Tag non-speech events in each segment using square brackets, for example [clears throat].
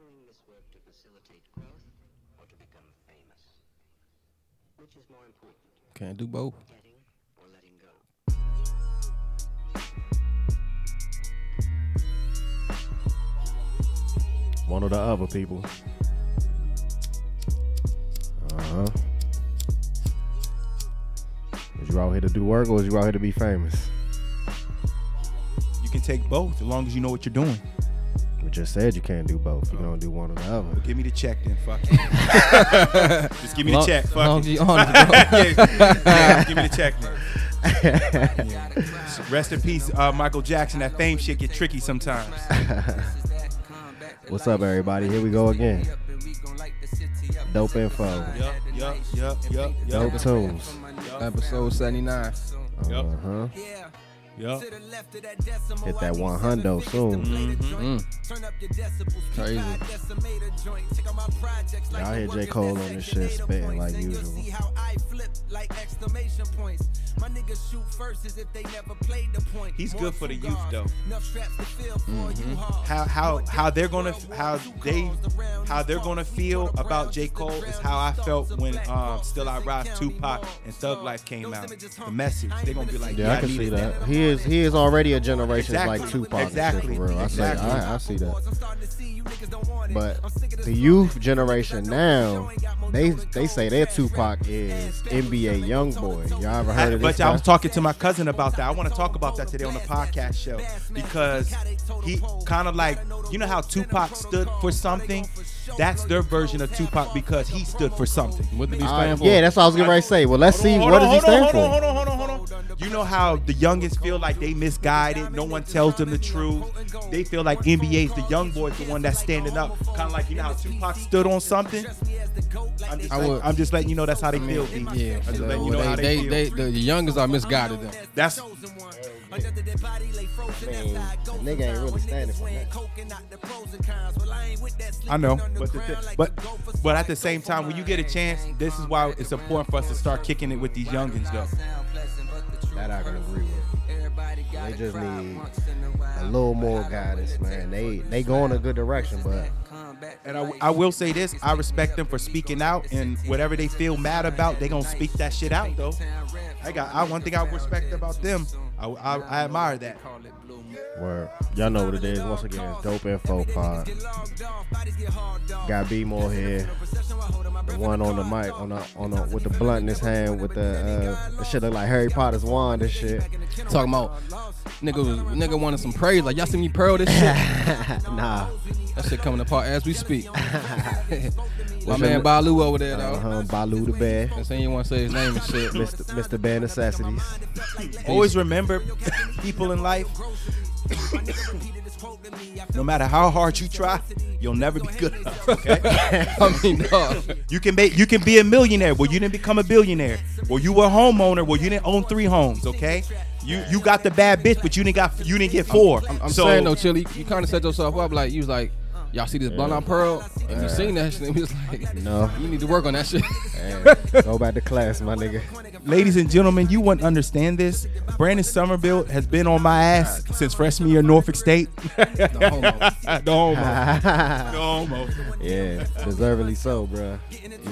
doing this work to facilitate growth or to become famous? Which is more important, Can't do both. getting or letting go? One or the other people. Uh huh. Is you out here to do work or is you out here to be famous? You can take both as long as you know what you're doing. We just said you can't do both. You're gonna do one or the other. Give me the check then. Fuck it. [laughs] Just give me the check. Fuck long it. as you [laughs] honest, bro. yeah, yeah, give me the check. Then. Yeah. [laughs] So Rest in peace, uh, Michael Jackson. That fame shit get tricky sometimes. What's up, everybody? Here we go again. Dope info. Yup, yup, yup, yup, Dope yup, tunes. Episode 79. Yup. Uh huh. yup. Hit that one hundo soon. Mm. Crazy. Y'all hear J. Cole on this shit spitting like usual. He's good for the youth though. How how how they're gonna how they how they're gonna feel about J Cole is how I felt when um, Still I Rise, Tupac, and Thug Life came out. The message they're gonna be like, Yeah, I can see that. He is he is already a generation like Exactly. Tupac Exactly. for real. I Exactly. say I, I see that. But the youth generation now, they they say their Tupac is NBA YoungBoy. Y'all ever heard of this? But I was talking to my cousin about that. I want to talk about that today on the podcast show because he kind of like you know how Tupac stood for something. That's their version of Tupac because he stood for something. What did he stand for? yeah, that's what I was getting ready to say. Well, let's Hold see on, what hold does he on, stand hold on, for. Hold on, hold on, hold on. You know how the youngest feel like they misguided. No one tells them the truth. They feel like NBA's the young boy's the one that's standing up. Kind of like you know how Tupac stood on something. I'm just, I like- would- I'm just letting you know that's how they feel. B. Yeah, I'm just letting you know how they, they, feel. they, the youngest are misguided them. that's I mean, the nigga ain't really standing for that. I know, but the thi- but but at the same time, when you get a chance, this is why it's important for us to start kicking it with these youngins, though. That I can agree with. They just need a little more guidance, man. They they go in a good direction, but And I, I will say this: I respect them for speaking out, and whatever they feel mad about, they gonna speak that shit out, though. I got I, one thing I respect about them. I, I, I admire that. Word. Y'all know what it is. Once again, it's Dope Info Pod. Got B more here. The one on the mic, on the on the with the blunt in his hand, with the uh, the shit look like Harry Potter's wand and shit. Talking about nigga nigga wanted some praise. Like y'all see me pearl this shit. [laughs] nah. that shit coming apart as we speak. [laughs] My What's man your- Balu over there though. Uh-huh. Balu the bear. And saying you want to say his name and shit. Mr. Mr. Bad Necessities. Always remember, people in life. [coughs] no matter how hard you try, you'll never be good enough. Okay. [laughs] I mean, dog. You can make you can be a millionaire. Well, you didn't become a billionaire. Well, you were a homeowner. Well, you didn't own three homes. Okay. You you got the bad bitch, but you didn't got you didn't get 4 I'm, I'm so, saying though, Chili, you kind of set yourself up like you was like, y'all see this blunt on pearl, and you seen that shit, and we was like, No. you need to work on that shit. Go back to class, my nigga. ladies and gentlemen, you wouldn't understand this. Brandon Somerville has been on my ass since freshman year Norfolk State. [laughs] No homo. the homo. [laughs] The homo. Yeah, deservedly so, bruh.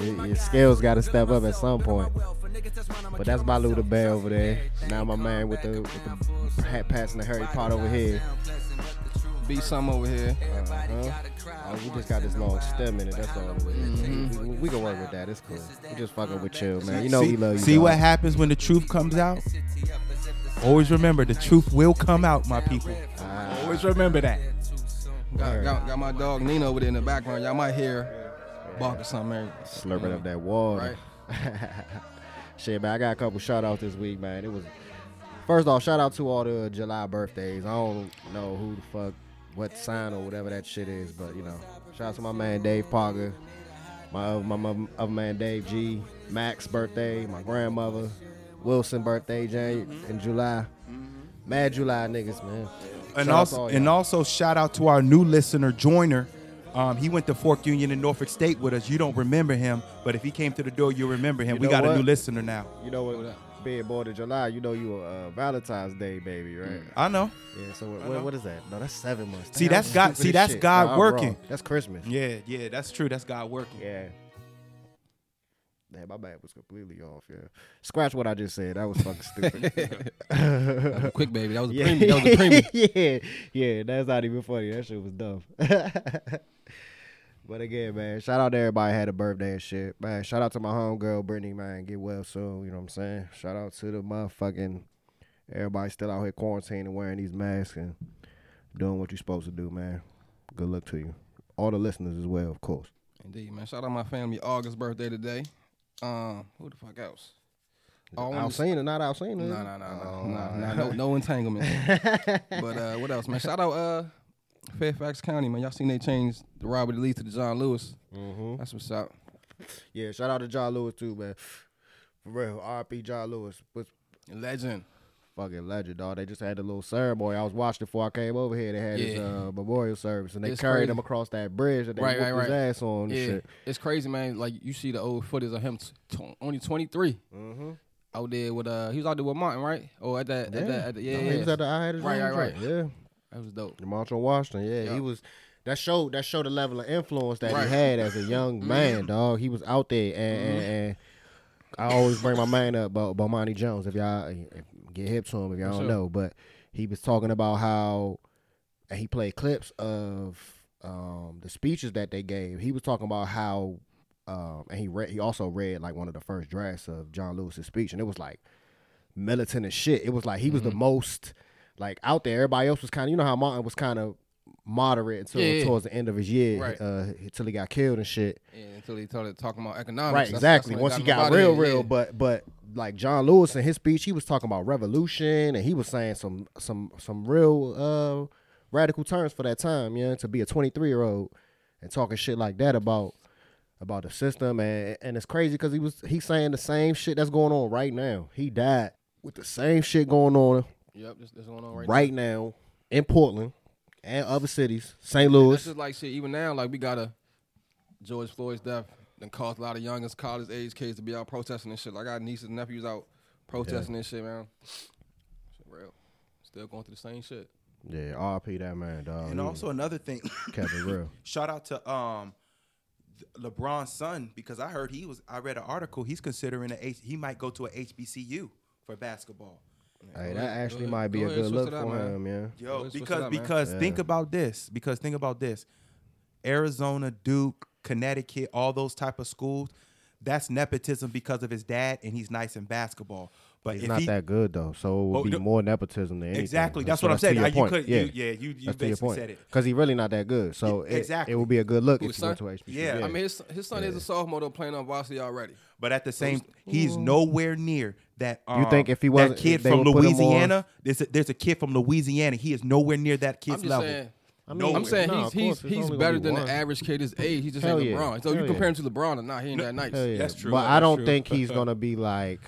Your, your skills got to step up at some point. But that's my the bear over there. Now my man with the with the hat passing the Harry Potter over here. Beat some over here. Uh-huh. Oh, we just got this long stem in it. That's all it is. We, we, we can work with that. It's cool. We just fucking with you, man. You know see, we love you. See dog. what happens when the truth comes out? Always remember the truth will come out, my people. Ah. Always remember that. Got, got, got my dog Nina over there in the background. Y'all might hear bark or something. man. slurping up that water. Right. [laughs] Shit, man, I got a couple shout outs this week, man. It was first off, shout out to all the July birthdays. I don't know who the fuck, what sign or whatever that shit is, but you know, shout out to my man Dave Parker, my other, my, my other man Dave G, Max birthday, my grandmother, Wilson birthday, Jane in July. Mad July niggas, man. And Shout also, and also shout out to our new listener, Joiner. Um, he went to Fork Union in Norfolk State with us. You don't remember him, but if he came to the door, you'll remember him. You we got a new listener now. You know what? Being born in July, you know you a uh, Valentine's Day baby, right? I know. Yeah. So what, what, what is that? No, that's seven months. See, Damn, that's God- see, that's shit. God Nah, I'm working. wrong. That's Christmas. Yeah, yeah, that's true. That's God working. Yeah. Damn, my bad was completely off. Yeah. Scratch what I just said. That was fucking stupid. [laughs] Was quick, baby. That was a yeah. premium. That was a premium. [laughs] yeah. Yeah. That's not even funny. That shit was dumb. [laughs] but again, man, shout out to everybody had a birthday and shit. Man, shout out to my homegirl Brittany, man. Get well soon. You know what I'm saying? Shout out to the motherfucking everybody still out here quarantining, wearing these masks and doing what you're supposed to do, man. Good luck to you. All the listeners as well, of course. Indeed, man. Shout out my family. August birthday today. Um, who the fuck else? Oh, I've seen it, not I've seen it. No, no, no, no, no, no, no, no entanglement. but uh, what else, man? Shout out uh, Fairfax County, man. Y'all seen they changed the Robert Lee to the John Lewis. Mhm. That's what's up. Yeah, shout out to John Lewis too, man. For real, R.P. John Lewis was Legend. fucking legend, dog. They just had a little ceremony. I was watching before I came over here. They had his uh, memorial service, and they It's carried crazy. him across that bridge that they Right, whooped right, his ass on Yeah, shit. it's crazy, man. Like you see the old footage of him, t- t- only 23, Mm-hmm. out there with uh, he was out there with Martin, right? Oh, at that, Yeah, at that, at the, yeah, No, yeah. he was at the I had his Right, right, joint. Yeah, that was dope. on Washington. Yeah, he was. That showed that showed the level of influence that Right. he had as a young [laughs] man, dog. He was out there, and, and, and I always bring my man up about Bomani Jones. If y'all if, get hip to him, if y'all For don't sure. know, but he was talking about how, and he played clips of um, the speeches that they gave. He was talking about how, um, and he read. He also read like one of the first drafts of John Lewis's speech, and it was like militant as shit. It was like he was Mm-hmm. the most like out there. Everybody else was kind of, you know how Martin was kind of moderate until Yeah, yeah. towards the end of his year, Right. uh, until he got killed and shit. Yeah, until he started talking about economics. Right, That's- exactly. that's Once he got real, real, yeah. but but like John Lewis in his speech, he was talking about revolution and he was saying some some some real uh radical terms for that time, yeah, to be a 23 year old and talking shit like that about about the system and and it's crazy because he was he's saying the same shit that's going on right now. He died with the same shit going on Yep, this, this going on right, right, now in Portland and other cities, St. now. Louis. That's just like shit. Even now, like we got a George Floyd's death. Then caused a lot of youngest college age kids to be out protesting and shit. Like I got nieces and nephews out protesting and shit, man. Shit real. Still going through the same shit. Yeah, RP that man, dog. And He also another thing, Kevin it real. [laughs] shout out to um LeBron's son because I heard he was. I read an article. He's considering a H, he might go to a HBCU for basketball. Hey, that actually go might be go a ahead, good look it up, for man. him, yeah. Yo, Let's switch because up, man. because think about this. Because think about this. Arizona, Duke, Connecticut, all those type of schools. That's nepotism because of his dad, and he's nice in basketball. But He's if not he, that good though, so it would be no- more nepotism than anything. exactly, that's So what I'm saying. Now, you could, yeah, you, yeah, you, you that's to your basically point. said it. Because he really not that good, so Yeah, it, exactly. it would be a good look Who, if his he went son? to HBCU. Yeah. I mean, his his son is a sophomore though, playing on varsity already. But at the same, he's nowhere near that. Um, You think if he wasn't- kid they from would put him on- Louisiana, there's a, there's a kid from Louisiana. He is nowhere near that kid's I'm just level. saying. I No, I'm saying no, he's of he's course, it's he's only better gonna be than one. the average kid his age. He just Hell ain't yeah. LeBron. So Hell you yeah. compare him to LeBron or not? He ain't that nice. Hell yeah. That's true. But That's I don't true. think he's gonna be like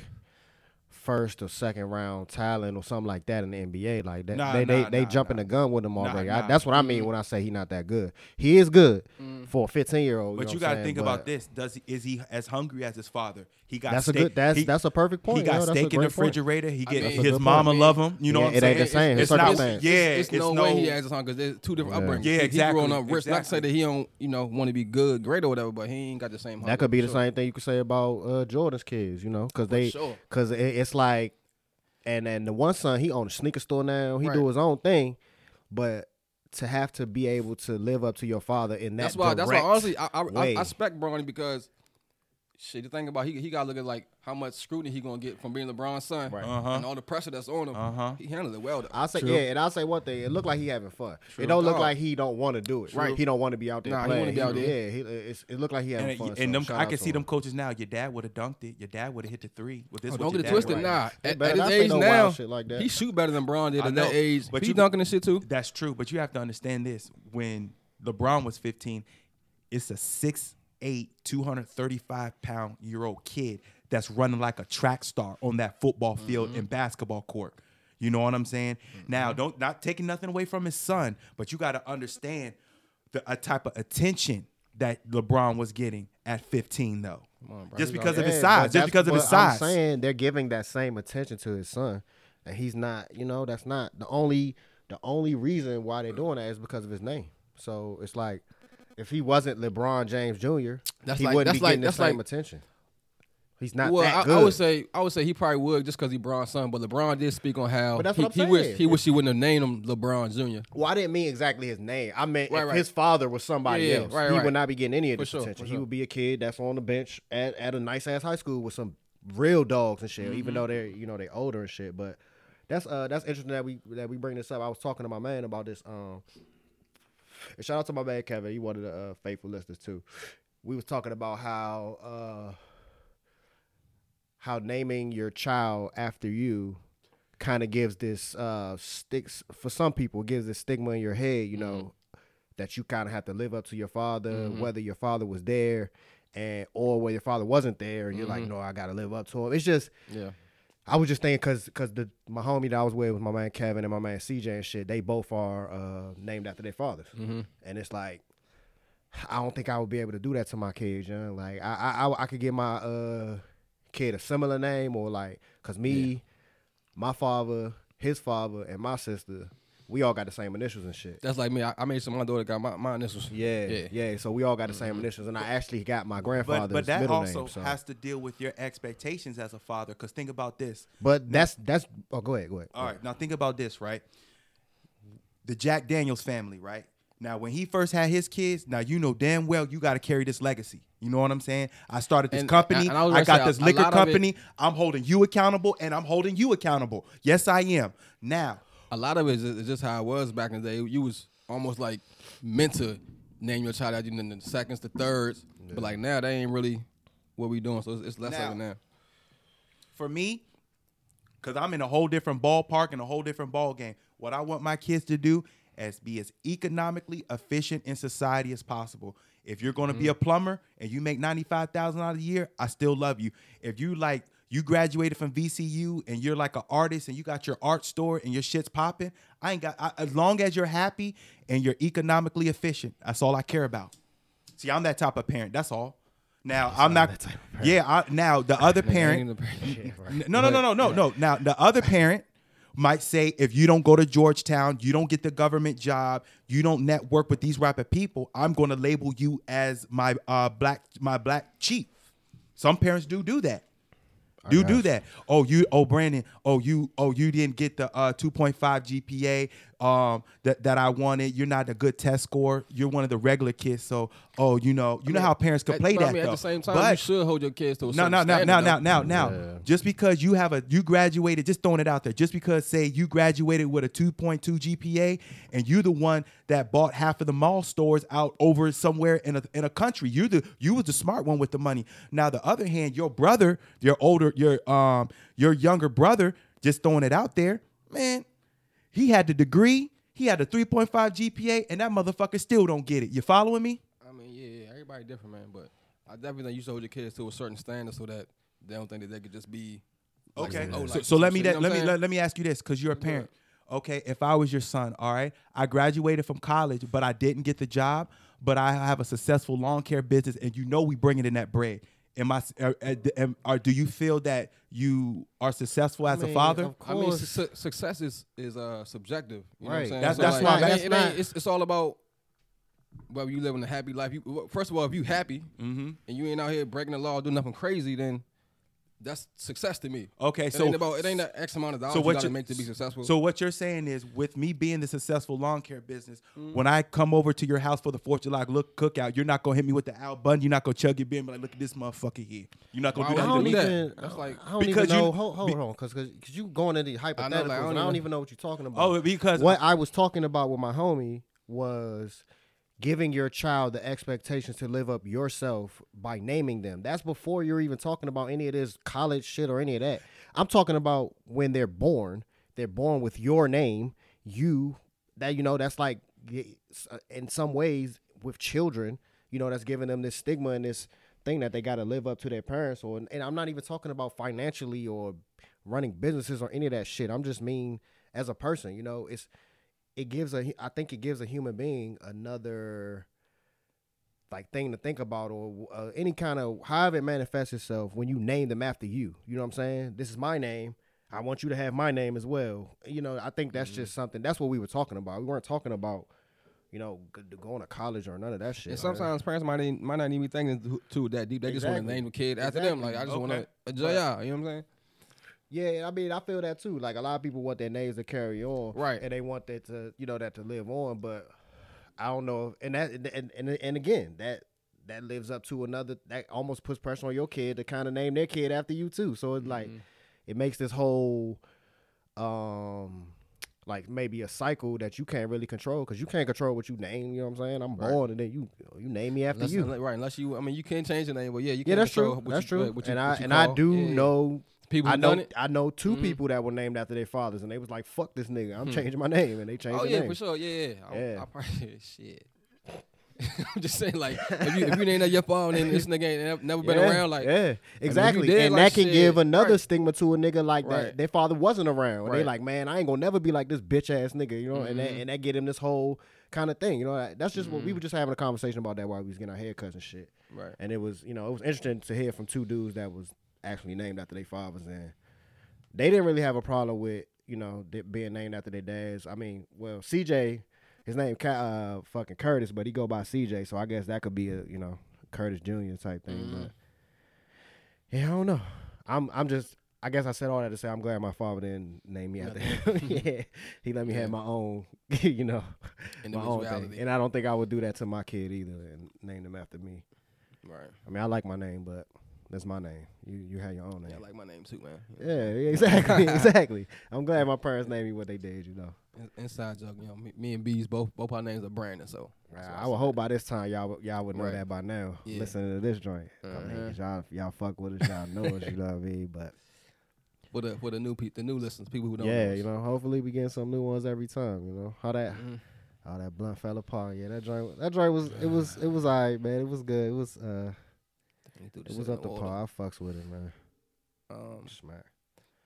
first or second round talent or something like that in the NBA. Like that, Nah, they nah, they, they nah, jumping the gun with him already. I, that's what I mean when I say he's not that good. He is good Mm. for a 15 year old. But know you got to think But about this: Does he, is he as hungry as his father? He got That's a good. That's he, that's a perfect point. he got yo, steak in the refrigerator. He I get mean- his mama point. love him. You know Yeah, what I'm it saying? ain't the same. It's, His it's not. circumstance. Yeah, it's, it's no, no way he has his son because there's two different Yeah. upbringings. Yeah, He- He exactly, growing up rich. Not to say that he don't, you know, want to be good, great or whatever, but he ain't got the same. That could be the sure. same thing you could say about uh, Jordan's kids, you know, because they, sure. because it, it's like, and then the one son he own a sneaker store now. He Right. do his own thing, but to have to be able to live up to your father in that That's why. That's why. Honestly, I I, I. I respect Bronny because shit. The thing about he he got to look at like how much scrutiny he gonna get from being LeBron's son Right. Uh-huh. and all the pressure that's on him. Uh-huh. He handled it well. Though. I'll say True. yeah, and I'll say one thing. It looked like he having fun. True. It don't look Dog. like he don't want to do it. Right. He don't want to be out there Nah, he playing. wanna be out there. Yeah, he, it's, it looked like he having And, fun. and so them, I can see them coaches now. Your dad would have dunked it. Your dad would have hit the three. With this, Oh, what don't your get it twisted. would- Nah, at, at his not say age no now, wild shit like that. he shoot better than Bron did at that age. but he you- dunking and shit too. That's true, but you have to understand this. When LeBron was 15, it's a 6'8", 235 pound year old kid that's running like a track star on that football field Mm-hmm. and basketball court. You know what I'm saying? Now, don't not taking nothing away from his son, but you got to understand the a type of attention that LeBron was getting at 15 though. On. Just because of his size, just because of his what I'm size. saying they're giving that same attention to his son, and he's not. You know, that's not the only the only reason why they're doing that is because of his name. So it's like if he wasn't LeBron James Jr., That's he like- wouldn't that's be like- getting the same like- attention. He's not well, that I, good. I would say I would say he probably would just because he LeBron's son. But LeBron did speak on how he, he wish he wish he wouldn't have named him LeBron Jr. Well, I didn't mean exactly his name. I meant Right, if right. his father was somebody Yeah, else, right, he would not be getting any of this sure, attention. for He sure. would be a kid that's on the bench at, at a nice ass high school with some real dogs and shit. Mm-hmm. Even though they're you know they older and shit, but that's uh that's interesting that we that we bring this up. I was talking to my man about this. Um, and shout out to my man Kevin. He one of the uh, faithful listeners too. We was talking about how uh how naming your child after you kind of gives this uh sticks for some people gives this stigma in your head you know that you kind of have to live up to your father whether your father was there and or whether your father wasn't there and you're like no i gotta live up to him. It's just Yeah, I was just thinking because because the my homie that I was with was my man Kevin and my man CJ and shit. They both are uh, named after their fathers, Mm-hmm. and it's like I don't think I would be able to do that to my kids. You know? Like I, I I I could give my uh kid a similar name or like because me, my father, his father, and my sister, we all got the same initials and shit. that's like me. I, I made some. My daughter got my, my initials. Yeah, Yeah. yeah, So we all got the same mm-hmm. initials, and I actually got my grandfather's But but that middle also name. So. has to deal with your expectations as a father. Because think about this. but that's that's. Oh, go ahead, go ahead. All right, now think about this, right? The Jack Daniels family, right? Now, when he first had his kids, now you know damn well you got to carry this legacy. You know what I'm saying? I started this And- company. and I was I got say, this a- a liquor lot of it- company. I'm holding you accountable, and I'm holding you accountable. Yes, I am. Now, A lot of it is, is just how it was back in the day. You was almost like meant to name your child after you in the seconds, the thirds. But like now, they ain't really what we doing. So it's, it's less Now- of it now. for me, because I'm in a whole different ballpark and a whole different ball game. What I want my kids to do is be as economically efficient in society as possible. If you're going to be mm-hmm. a plumber and you make ninety five thousand dollars a year, I still love you. If you like you graduated from VCU and you're like an artist and you got your art store and your shit's popping, I ain't got I, as long as you're happy and you're economically efficient. That's all I care about. See, I'm that type of parent. That's all. Now I'm not. of. Yeah, I, now the [laughs] other parent. ain't parent. N- No, no, no, no, no, [laughs] no. Now the other parent might say, if you don't go to Georgetown, you don't get the government job, you don't network with these rapid people, I'm going to label you as my uh, black my black chief. Some parents do do that. Do do that. Oh, you. Oh, Brandon. Oh, you. Oh, you didn't get the uh, 2.5 GPA um, that that I wanted. You're not a good test score. You're one of the regular kids. So, oh, you know, you know how parents At- play but I that mean, though. At the same time, But- you should hold your kids to a no, no, no, though. now, now, now. Yeah. Just because you have a you graduated, just throwing it out there. Just because say you graduated with a 2.2 GPA and you're the one that bought half of the mall stores out over somewhere in a in a country. You the you was the smart one with the money. Now the other hand, your brother, your older, your um your younger brother, just throwing it out there, man. He had the degree. He had a 3.5 GPA, and that motherfucker still don't get it. You following me? I mean, yeah, yeah, everybody different, man. But I definitely think you should hold your kids to a certain standard so that they don't think that they could just be. like Okay. Oh, some low So, so let me that, let me let, let me ask you this because you're a parent. Okay, if I was your son, all right, I graduated from college, but I didn't get the job, but I have a successful lawn care business, and you know we bringing in that bread. Am I? Or, or, or do you feel that you are successful as I mean, a father? of I mean, course. su- success is is uh, subjective. You know what I'm Right. saying? That's- So, that's like, why- it that's ain't- it not- it's, it's all about whether you living a happy life. You, first of all, if you happy Mm-hmm. and you ain't out here breaking the law, doing nothing crazy, then that's success to me. Okay, it so ain't about it ain't that X amount of dollars so you got to make to be successful. So what you're saying is, with me being the successful lawn care business, Mm. when I come over to your house for the Fourth of July look cookout, you're not gonna hit me with the Al Bundy. You're not gonna chug your beer and be like, "Look at this motherfucker here." You're not gonna Why do I would that. don't to do me. that? even. That's like- I don't Because even you- hold, hold be- on, because because you going into the hypotheticals, like, I and don't I don't even- even know what you're talking about. Oh, because what I was talking about with my homie was giving your child the expectations to live up yourself by naming them. That's before you're even talking about any of this college shit or any of that. I'm talking about when they're born. They're born with your name. You that you know that's like uh, in some ways with children. You know that's giving them this stigma and this thing that they got to live up to their parents. Or and I'm not even talking about financially or running businesses or any of that shit. I'm just mean as a person. You know, it's it gives a I think it gives a human being another like thing to think about or uh, any kind of however it manifests itself when you name them after you. You know what I'm saying? This is my name. I want you to have my name as well. You know, I think that's Mm-hmm. just something. That's what we were talking about. We weren't talking about, you know, going to college or none of that shit. And sometimes parents might might not even be thinking too- that deep. They just want to name the kid after them. Like I just want to enjoy y'all. You know what I'm saying? Yeah, I mean, I feel that too. Like a lot of people want their names to carry on, Right. And they want that to, you know, that to live on. But I don't know. And that, and and, and again, that that lives up to another. That almost puts pressure on your kid to kind of name their kid after you too. So it's like, it makes this whole, um, like maybe a cycle that you can't really control because you can't control what you name. You know what I'm saying? I'm Right. born, and then you you name me after Unless, you. right? Unless you, I mean, you can't change the name, but yeah, you Yeah, that's control true. What That's you, true. What you, and I and I do yeah. know people I know. I know 2 Mhm. people that were named after their fathers, and they was like, "Fuck this nigga, I'm changing my name," and they changed Oh yeah, name. for sure. Yeah, yeah. I, Yeah. I probably [laughs] shit. [laughs] I'm just saying, like, if you if you ain't your phone and this nigga ain't never, never been yeah, around, like, yeah, exactly, and like, that can shit, give another right. stigma to a nigga like that. Right. Their father wasn't around, and they like, man, I ain't gonna never be like this bitch ass nigga, you know, and that Mhm. and that get him this whole kind of thing, you know. That's just what we Mhm. were just having a conversation about that while we was getting our haircuts and shit, right. and it was, you know, it was interesting to hear from two dudes that was actually named after their fathers, and they didn't really have a problem with, you know, being named after their dads. I mean, well, CJ. His name uh fucking Curtis, but he go by CJ, so I guess that could be a you know Curtis Jr. type thing. Mhm. But yeah, I don't know. I'm I'm just I guess I said all that to say I'm glad my father didn't name me after him. [laughs] yeah, he let me Yeah. have my own, [laughs] you know, my own thing, and I don't think I would do that to my kid either and name them after me. Right. I mean, I like my name, but that's my name. You you have your own name. Yeah, I like my name too, man. Yeah, yeah, [laughs] exactly, [laughs] exactly. I'm glad my parents named me what they did. You know, Inside joke, you know, me, me and B's both both our names are Brandon, so. so I would hope by this time y'all would- y'all would know Right. that by now. Yeah. Listening to this joint, I mean, Uh-huh. y'all y'all fuck with us, y'all know us. You know what I [laughs] mean? But for the for the new people, the new listeners, people who don't. yeah, know you know, hopefully we get some new ones every time. You know how that Mhm. how that blunt fell apart. Yeah, that joint that joint was it was it was alright, man. It was good. It was uh He threw the it was up to order. par. I fucks with it, man. Um, Smack.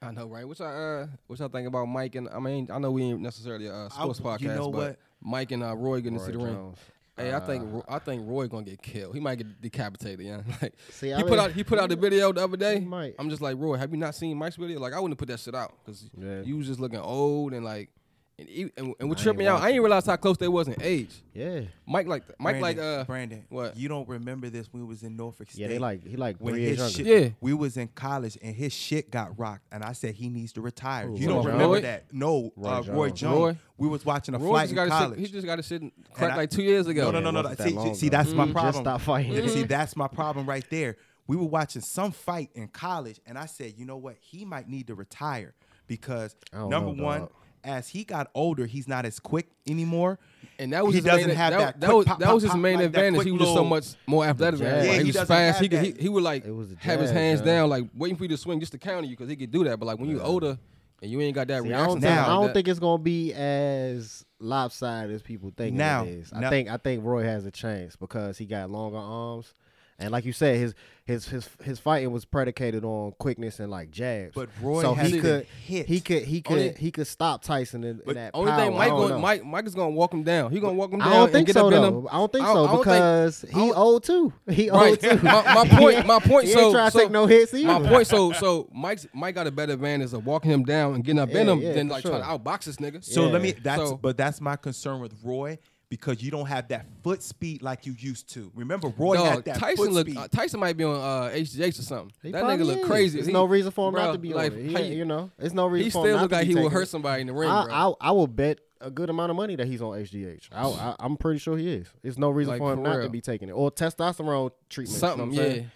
I know, right? What y'all, uh, what y'all think about Mike and I mean, I know we ain't necessarily a uh, sports I- podcast, you know but what? Mike and uh, Roy getting Roy into the ring. Jones. Hey, I think Uh, Ro- I think Roy gonna get killed. He might get decapitated. Yeah, [laughs] like See, he I put mean, out he put out the video the other day. He might. I'm just like Roy, have you not seen Mike's video? Like I wouldn't put that shit out because Yeah. you was just looking old and like. And, he- and, and what I tripped me out, I watching. didn't realize how close they was in age. Yeah, Mike like Mike like Brandon, uh Brandon. what? You don't remember this when we was in Norfolk State. yeah. They like he like when his shit, Yeah. we was in college and his shit got rocked, and I said he needs to retire. Who, you Roy don't Jones? remember that? No, Roy uh, Roy Jones. Jones. Roy? We was watching a Roy flight in college. shit, he just got his shit cracked I- like two years ago. no, no, Yeah, no, no. that See, long see, ago. that's my Mm, problem. Just stop fighting. See, [laughs] that's my problem right there. We were watching some fight in college, and I said, you know what? He might need to retire because number know, one, dog. As he got older, he's not as quick anymore. And that was He his doesn't main, have that, that that quick was pop, that was his pop, main like advantage. He was just so much more athletic. Yeah, Like, he he was fast. He could he, he would like It was the have his hands John. down, like waiting for you to swing just to counter you because he could do that. But like when you're older and you ain't got that See, I reaction, don't, think, I don't that, think it's gonna be as lopsided as people think Now- it is. I think I think Roy has a chance because he got longer arms, and like you said, his his his his fighting was predicated on quickness and like jabs. But Roy so has he could hit. he could he could Only- he could stop Tyson in, in that only power. thing Mike going. Mike Mike is gonna walk him down. He gonna walk him down I don't and think get so though. I don't think I don't- so I don't think- because he don't- old too. [laughs] He Right. old too. my, my point. My [laughs] point. He so ain't trying to so take no hits either. my point. So so Mike's Mike got a better advantage of walking him down and getting up in him yeah, than like sure. trying to outbox this nigga. So let me. That's So- but that's my concern with Roy because you don't have that foot speed like you used to. Remember, Roy Dog, had that Tyson foot look. speed. Uh, Tyson might be on uh, HGH or something. He that probably nigga look is. crazy. There's He- no reason for him bro, not to be like, on it. He, you, know, there's no reason He for him still not look to like be he will hurt somebody in the ring, I, bro. I I will bet a good amount of money that he's on HGH. I, I, I'm pretty sure he is. There's no reason Like, for him for not to be taking it or testosterone treatment. Something, you know what I'm yeah. saying?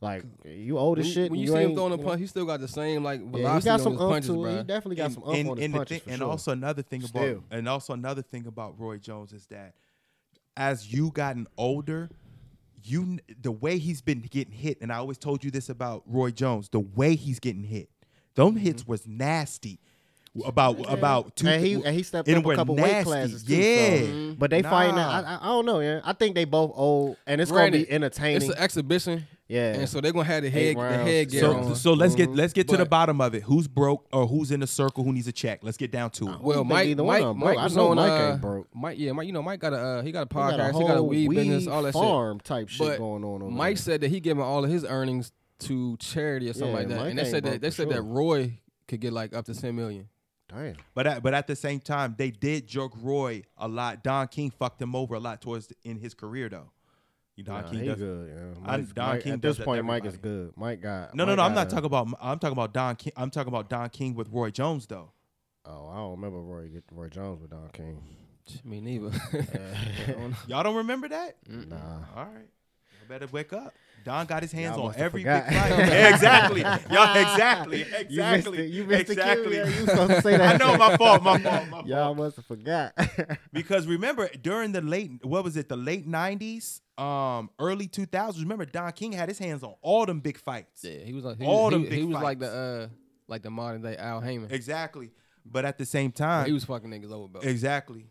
Like you old as When, shit. when and you see him throwing a punch, he still got the same like Yeah, he velocity got some on his punches, bro. He definitely got and, some ump and- on his and the punches thing- for and sure. also another thing about Still. and also another thing about Roy Jones is that as you gotten older, you the way he's been getting hit, and I always told you this about Roy Jones, the way he's getting hit, them hits Mm-hmm. was nasty. About about two. and he and he stepped and up a couple nasty. weight classes too. Yeah. so- but they fighting. Nah. I, I, I don't know. Yeah, I think they both old, and it's Granted, gonna be entertaining. It's an exhibition, yeah, and so they're gonna have the Eight head the head headgear So, on. so let's get let's get to the bottom of it. Who's broke or who's in the circle? Who needs a check? Let's get down to it. well, think Mike, either one Mike, Mike. I was know on. Mike uh, ain't broke. Mike, yeah, Mike. You know, Mike got a uh, he got a He got podcast, he got a whole weed business, all that shit. farm type shit But going on. Over Mike there. said that he giving all of his earnings to charity or something Yeah, like that, Mike and they said that they for said that. Roy could get like up to ten million. "Damn, But at, but at the same time, they did jerk Roy a lot. Don King fucked him over a lot towards the, in his career though. You Don nah, King does. good." Yeah. I- Don Mike- King at this that to point, Mike is good. Mike got No, no, Mike no. I'm not a- talking about. I'm talking about Don King. I'm talking about Don King with Roy Jones though. Oh, I don't remember Roy Roy Jones with Don King. Me neither. [laughs] [laughs] Y'all don't remember that? Nah. All right. You better wake up. Don got his hands Y'all on must have every forgot. big fight. [laughs] Yeah, exactly. Y'all exactly. You missed Exactly. it. You missed exactly. the cue. You supposed to say [laughs] I know my fault. My fault. My [laughs] Y'all fault. must have forgot. Because remember during the late what was it? The late '90s, um, early 2000s. Remember Don King had his hands on all them big fights. yeah, he was like he, All was- them he, big he was like the uh like the modern day Al Haymon. Exactly. But at the same time, He was fucking niggas over, bro. exactly.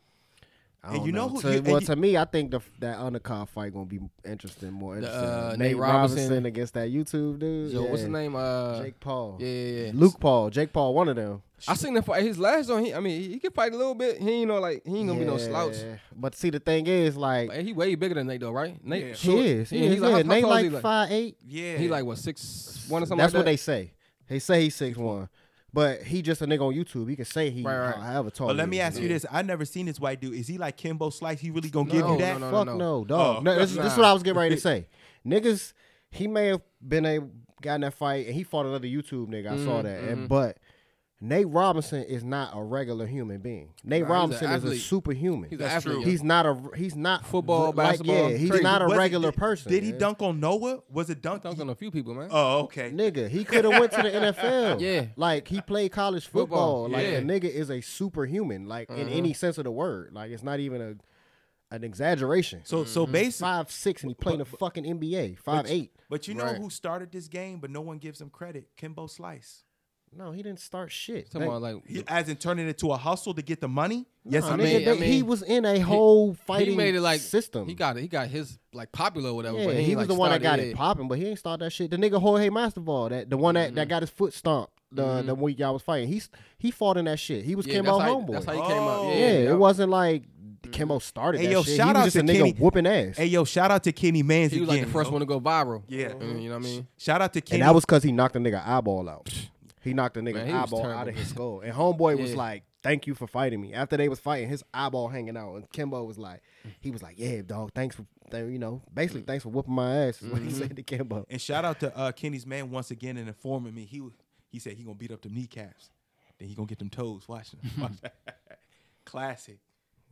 I And you know who- To, you- well, you- to me, I think the that undercard fight gonna be interesting, more The, interesting. uh, Nate, Nate Robinson. Robinson against that YouTube dude. Yo, what's Yeah. his name? Uh, Jake Paul. Yeah, yeah, yeah. Luke Paul. Jake Paul. One of them. I seen him fight his last one. He, I mean, he, he can fight a little bit. He ain't no like he ain't gonna be no slouch. But see, the thing is, like, But he way bigger than Nate though, right? Nate, Yeah. he is. He Yeah, is. he like, yeah. how- how Nate tall like he, like? five eight. Yeah. He like what six one or something. That's like what that? they say. They say he's six one, but he just a nigga on YouTube. He can say he Right, right. however tall. But let me is. ask you this: I never seen this white dude. Is he like Kimbo Slice? He really gonna give you that? no, no, Fuck no, dog. Oh. No, this, this is Nah. what I was getting ready to say. [laughs] Niggas, he may have been a got in that fight and he fought another YouTube nigga. I saw Mhm, that, mhm. and but. Nate Robinson is not a regular human being. Nate Nah, Robinson is a superhuman. He's That's true. He's not a he's not Football, like, basketball, Yeah, he's crazy. not a Was regular did- person. Did he man. dunk on Noah? Was it dunk? dunked on a few people, man. Oh, okay. Nigga, he could have went to the [laughs] NFL. Yeah. like he played college football. Football, Like yeah. the nigga is a superhuman. Like in Uh-huh. any sense of the word. Like it's not even a an exaggeration. So so basically, five six and he played in the fucking NBA. Five eight. but you know Right. who started this game, but no one gives him credit? Kimbo Slice. No, he didn't start shit. Talking That- about like He, as in turning it into a hustle to get the money. Yes, Nah, he nigga, mean- did. I they- he was in a whole fighting he made it like system. He got it. He got his like popular or whatever. yeah, but he, he, was like, the one that got started it popping, but he ain't start that shit. The nigga Jorge Masvidal, that the one that, Mm-hmm. that got his foot stomped the the week y'all was fighting. He's he fought in that shit. He was Yeah, Kimbo that's how, homeboy. That's how he came up. Yeah, yeah, yeah. it wasn't like Kimbo started Hey, that yo, shit. shout he was out just to a nigga Kenny- whooping ass. Hey yo, shout out to Kenny Mans He was again. like the first yo. one to go viral. Yeah. Mm, you know what I mean? Shout out to Kenny. and that was because he knocked the nigga eyeball out. He knocked a nigga Man, eyeball terrible. out of his skull. And homeboy was like, "Thank you for fighting me." After they was fighting, his eyeball hanging out, and Kimbo was like, he was like, "Yeah, dog, thanks for, th- you know, basically thanks for whooping my ass." Is what Mm-hmm. he said to Kimbo. and shout out to uh, Kenny's man once again and informing me. He he said he gonna beat up them kneecaps. Then he gonna get them toes. Watch. [laughs] Watch. Classic.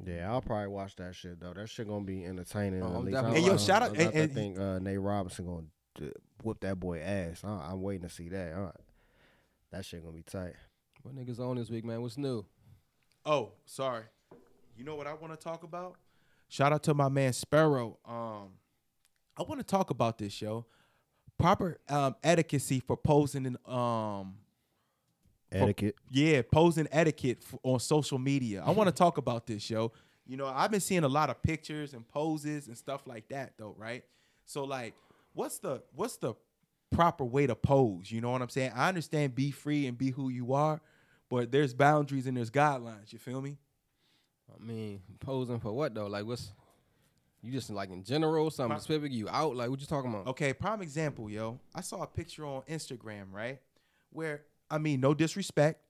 Yeah, I'll probably watch that shit though. That shit gonna be entertaining. Oh, at I'm least. definitely I- yo, I- shout out- I, and- I think uh, Nate Robinson gonna d- whoop that boy ass. I, I'm waiting to see that. All right. That shit gonna be tight. What niggas on this week, man? What's new? Oh, sorry. You know what I want to talk about? Shout out to my man Sparrow. Um, I want to talk about this show. Proper um, etiquette for posing in um Etiquette. yeah, posing etiquette f- on social media. I want to talk about this, yo. You know, I've been seeing a lot of pictures and poses and stuff like that, though, right? So, like, what's the what's the proper way to pose? You know what I'm saying? I understand be free and be who you are, but there's boundaries and there's guidelines. You feel me? I mean, posing for what though? Like, what's you just like in general, something specific? You out? Like, what you talking about? Okay, prime example, yo. I saw a picture on Instagram, right? Where I mean, no disrespect.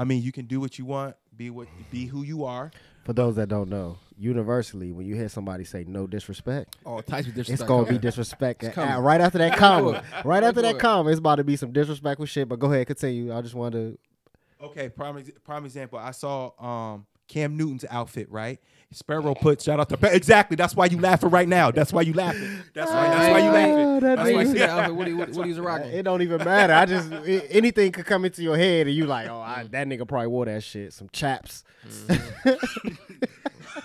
I mean, you can do what you want, be what be who you are. For those that don't know, universally, when you hear somebody say no disrespect, All types of disrespect. it's gonna be coming. disrespect. It's coming. right after that Wait comment, right after that it. comment, it's about to be some disrespectful shit. But go ahead, continue. I just wanted to. Okay, prime prime example. I saw um Cam Newton's outfit, right? Sparrow put shout out to exactly. That's why you laughing right now. That's why you laughing. That's why. That's why you Ah, laughing. that I That's ain't why. see that outfit. What he what, what he's [laughs] rocking? It don't even matter. I just i- anything could come into your head and you like, oh, I, that nigga probably wore that shit. Some chaps. [laughs]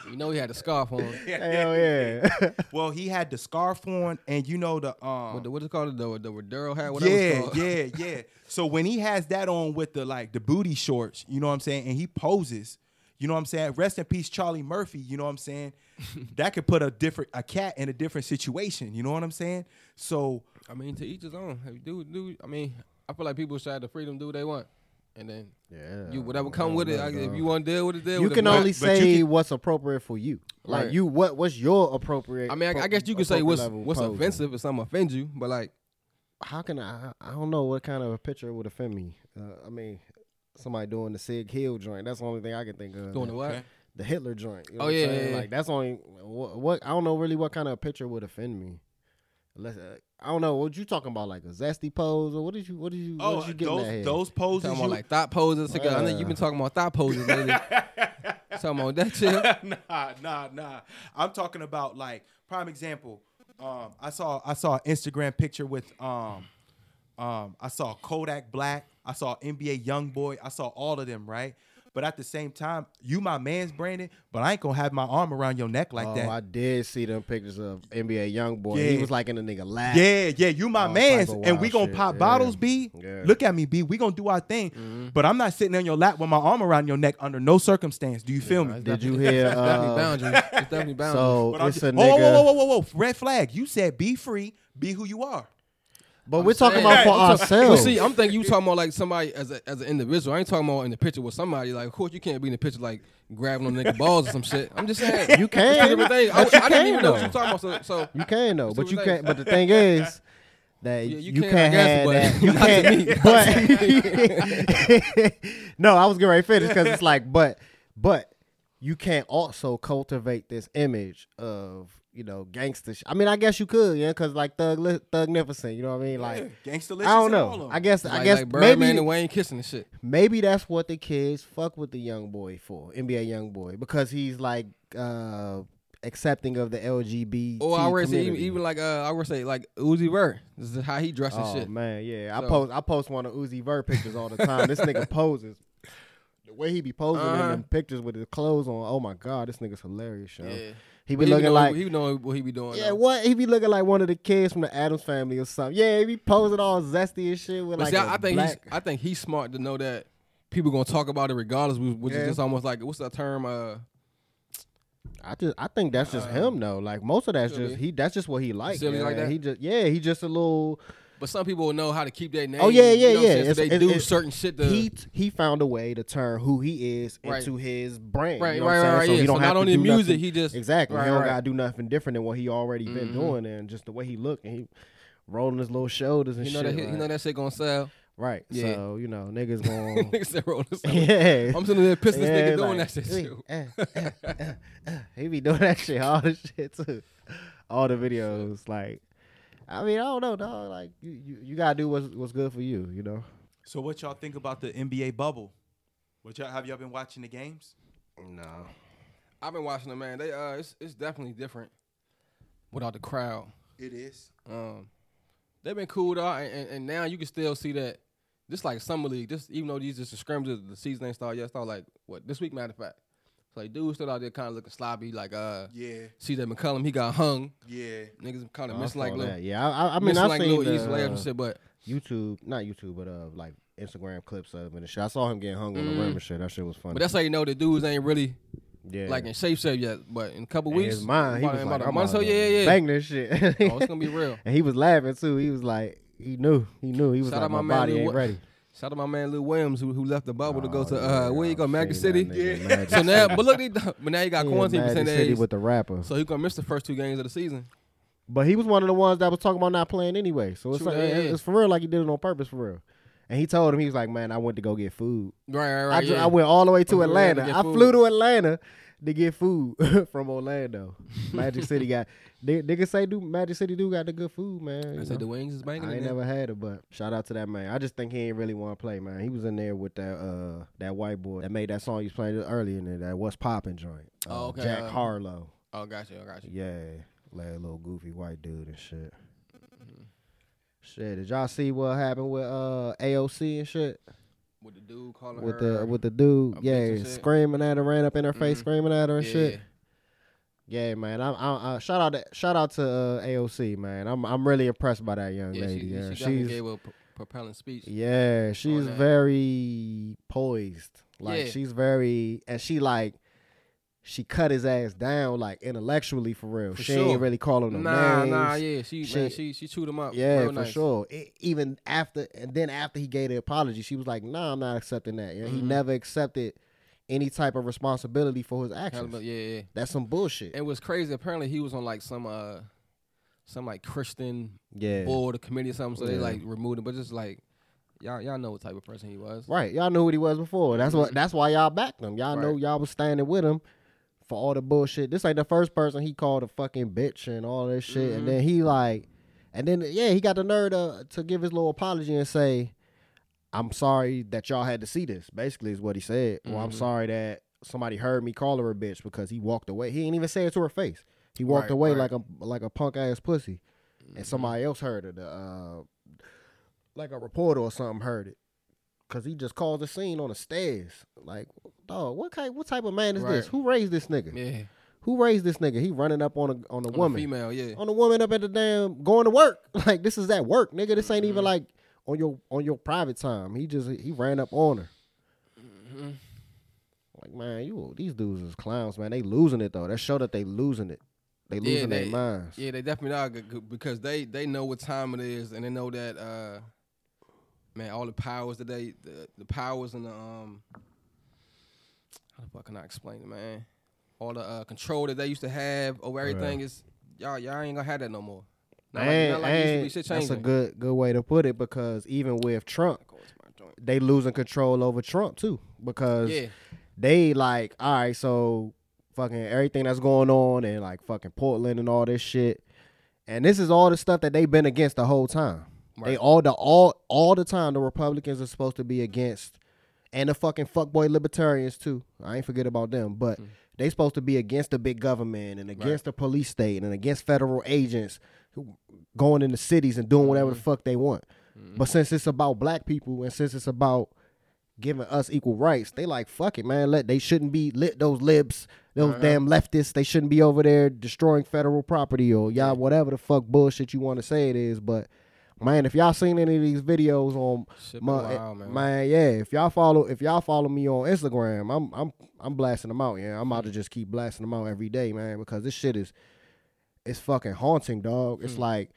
You know he had the scarf on. [laughs] Hell yeah. Well, he had the scarf on, and you know the um. What the what is it called? The the Rodero hat. Whatever yeah, called. yeah, yeah. So when he has that on with the like the booty shorts, you know what I'm saying, and he poses, you know what I'm saying. Rest in peace, Charlie Murphy. You know what I'm saying. [laughs] that could put a different a cat in a different situation. You know what I'm saying. So I mean, to each his own. If you do do. I mean, I feel like people should have the freedom to do what they want, and then yeah. you whatever come with it. know, I, if you want to deal with it, deal you with can it. But- only but you say can- what's appropriate for you. Like Right. you, what what's your appropriate? I mean, I, I guess you could say what's what's posing. offensive if something offends you, but like How can I? I don't know what kind of a picture would offend me. Uh, I mean, somebody doing the Sieg Heil joint. That's the only thing I can think of. doing the what? Okay. The Hitler joint. You know Oh, what yeah, yeah, yeah. Like that's only what, what I don't know really what kind of picture would offend me. Unless uh, I don't know what you talking about, like a zesty pose or what did you what did you what oh, did you getting at here? those those poses. Talking you- about like thought poses. I think you've been talking about thought poses lately. [laughs] [laughs] talking about that shit. [laughs] nah, nah, nah. I'm talking about like prime example. Um, I saw I saw an Instagram picture with um, um, I saw Kodak Black. I saw NBA YoungBoy. I saw all of them, right? But at the same time, you my man's Brandon, but I ain't gonna have my arm around your neck like that. oh, that. I did see them pictures of NBA young boy. He was like in a nigga lap. Yeah, yeah, you my All man's, type and we gonna shit, pop yeah. bottles, B. Yeah. Look at me, B. We gonna do our thing, Mm-hmm. but I'm not sitting on your lap with my arm around your neck under no circumstance. Do you feel me? Did you hear? It's definitely Uh, boundaries. It's definitely [laughs] boundaries. so But I'm it's just- a whoa, nigga. whoa, whoa, whoa, whoa, whoa! Red flag. You said be free, be who you are. But we're talking saying- about for I'm ourselves. Well, see, I'm thinking you talking about like somebody as a, as an individual. I ain't talking about in the picture with somebody. Like, of course, you can't be in the picture like grabbing on nigga balls or some shit. I'm just saying. You can. It's two different things. I, But you I didn't can, even know what though. you talking about. So, so You can though, but what you can't. But the thing is [laughs] that Yeah, you you, can, can't I guess, have that. You can't. [laughs] But [laughs] no, I was getting ready to finish because it's like, but but you can't also cultivate this image of you know gangster. Sh- I mean, I guess you could, yeah, because like thug Li- thugnificent. You know what I mean? Like. Gangsta I don't know. I guess I guess like Birdman maybe and Wayne kissing and shit. maybe that's what the kids fuck with the young boy for, NBA young boy, because he's like uh accepting of the LGBT. Or I would say even, even like uh, I would say like Uzi Vert. This is how he dresses Oh shit. man, yeah. I post I post one of Uzi Vert pictures all the time. this nigga [laughs] poses. The way he be posing in Uh-huh. them pictures with his clothes on, oh my god, this nigga's hilarious, yo. Yeah. He be looking know, like he know what he be doing. yeah, though. what he be looking like one of the kids from the Addams family or something. Yeah, he be posing all zesty and shit with But like see, I, think black. he's I think he's smart to know that people gonna talk about it regardless, which Yeah. is just almost like what's that term? Uh, I just I think that's just him though. Like most of that's just he. That's just what he likes. Like? He just yeah. He just a little. But some people know how to keep their name. Oh yeah, yeah, you know yeah. saying? So they it- do it- certain shit to. he he found a way to turn who he is Right. into his brand. Right, you know right, what I'm right, right, saying? So yeah. he don't So have not only music, nothing- he just- exactly. right, he don't right. gotta do nothing different than what he already been Mhm. doing, and just the way he look and he rolling his little shoulders and you know shit. that you know that shit gonna sell. right. Yeah. So you know niggas [laughs] going. Niggas said roll this [laughs] yeah. I'm sitting there pissing this Yeah, nigga doing like, that shit too. [laughs] eh, eh, eh." he be doing that shit, all the shit too, all the videos. Like, I mean, I don't know, dog. Like, you, you, you gotta do what's what's good for you, you know. So what y'all think about the NBA bubble? What y'all have y'all been watching the games? No. I've been watching them, man. They uh, it's it's definitely different without the crowd. It is. Um, they've been cool though, and, and, and now you can still see that. Just like summer league, just even though these just the scrimmages, the season ain't started yet. Start like what this week, matter of fact. So like dudes still out there kind of looking sloppy. Like uh, Yeah, CJ McCollum, he got hung. yeah. Niggas kind of I missing like saw little, that. Yeah, I, I, I mean, missing I've like seen little the, Easter eggs uh, and shit. But YouTube, not YouTube, but uh, like Instagram clips of it and shit. I saw him getting hung on the Mm. rim and shit. That shit was funny. but that's how you know the dudes ain't really yeah. like in shape shape yet. But in a couple And weeks, his mind, he about, was about like, a I'm month, so here yeah, yeah. bang this shit. Oh, it's gonna be real. [laughs] and he was laughing too. He was like, he knew, he knew. He was Shout like, out my, my man body ain't Wa- ready. Shout out to my man Lou Williams who, who left the bubble to go Oh, to yeah, uh where you go I've Magic City. [laughs] nigga, Magic So now, but look, he, but now he got He in quarantine for Magic ten City with the rapper. So he gonna miss the first two games of the season. But he was one of the ones that was talking about not playing anyway. So it's True like, that, yeah. it's for real, like he did it on purpose for real. And he told him he was like, "Man, I went to go get food. Right, right, I, right. dr- yeah. I went all the way to Atlanta to I flew to Atlanta to get food [laughs] from Orlando. Magic City got [laughs] niggas say do Magic City do got the good food, man. I said the wings is banging. I ain't never had it, but shout out to that man. I just think he ain't really want to play, man. He was in there with that uh that white boy that made that song you was playing earlier in there, that What's Poppin' joint. Uh, Oh, okay, Jack uh, Harlow. Oh, gotcha, you, I got. Yeah, like a little goofy white dude and shit. Shit, did y'all see what happened with uh AOC and shit? With the dude calling With her the with the dude, yeah, screaming at her, ran up in her face, Mhm. screaming at her and yeah. shit. Yeah, man. I'm, I, I, shout out, to, shout out to uh, AOC, man. I'm, I'm really impressed by that young Yeah, lady. she, yeah, she she's, gave a p- propelling speech. yeah, she's very poised. Like Yeah. she's very, and she like, she cut his ass down like intellectually for real. For she sure. ain't really call him no nah, names. nah, yeah, she, She- man, she, she chewed him up. Yeah, for nice. sure. E- even after, and then after he gave the apology, she was like, "Nah, I'm not accepting that." Yeah, he never accepted any type of responsibility for his actions. yeah, yeah. That's some bullshit. It was crazy. Apparently, he was on like some uh, some like Christian yeah, board or committee or something. So they like removed him. But just like y'all, y'all know what type of person he was. right. Y'all knew what he was before. That's what. That's why y'all backed him. Y'all know y'all was standing with him for all the bullshit. This ain't the first person he called a fucking bitch and all this shit. Mhm. And then he like, and then yeah, he got the nerve to, to give his little apology and say, "I'm sorry that y'all had to see this." Basically, is what he said. Well, I'm sorry that somebody heard me call her a bitch because he walked away. He ain't even say it to her face. He walked Right, away right. like a like a punk ass pussy, Mhm. and somebody else heard it. Uh, like a reporter or something heard it. Cause he just caused a scene on the stairs. Like, dog, what kind, what type of man is this? Who raised this nigga? Yeah, Who raised this nigga? He running up on a on a on a woman, female. Yeah, on a woman up at the damn going to work. [laughs] Like this is at work, nigga. This ain't even Mhm. like on your on your private time. He just he ran up on her. Mhm. Like man, you these dudes is clowns, man. They losing it though. That show that they losing it. They Yeah, losing their minds. Yeah, they definitely are because they they know what time it is and they know that uh man, all the powers that they the, the powers and the um how the fuck can I explain it, man? All the uh, control that they used to have over everything is y'all y'all ain't gonna have that no more. Not like, And, like it used to be. and that's a good good way to put it because even with Trump, Of course, my joint. they losing control over Trump too because Yeah, they like all right so fucking everything that's going on and like fucking Portland and all this shit and this is all the stuff that they've been against the whole time they all the all all the time the Republicans are supposed to be against and the fucking fuckboy libertarians too I ain't forget about them but Mm. they supposed to be against the big government and against the police state and against federal agents who going into cities and doing whatever the Mhm. fuck they want Mhm. but since it's about black people and since it's about giving us equal rights, they like fuck it, man. Let they shouldn't be lit those libs, those Uh-huh. damn leftists. They shouldn't be over there destroying federal property or y'all whatever the fuck bullshit you want to say it is. But man, if y'all seen any of these videos on my, wild, man. man, yeah, if y'all follow if y'all follow me on Instagram, I'm I'm I'm blasting them out. Yeah, I'm about to just keep blasting them out every day, man, because this shit is it's fucking haunting, dog. It's Hmm. like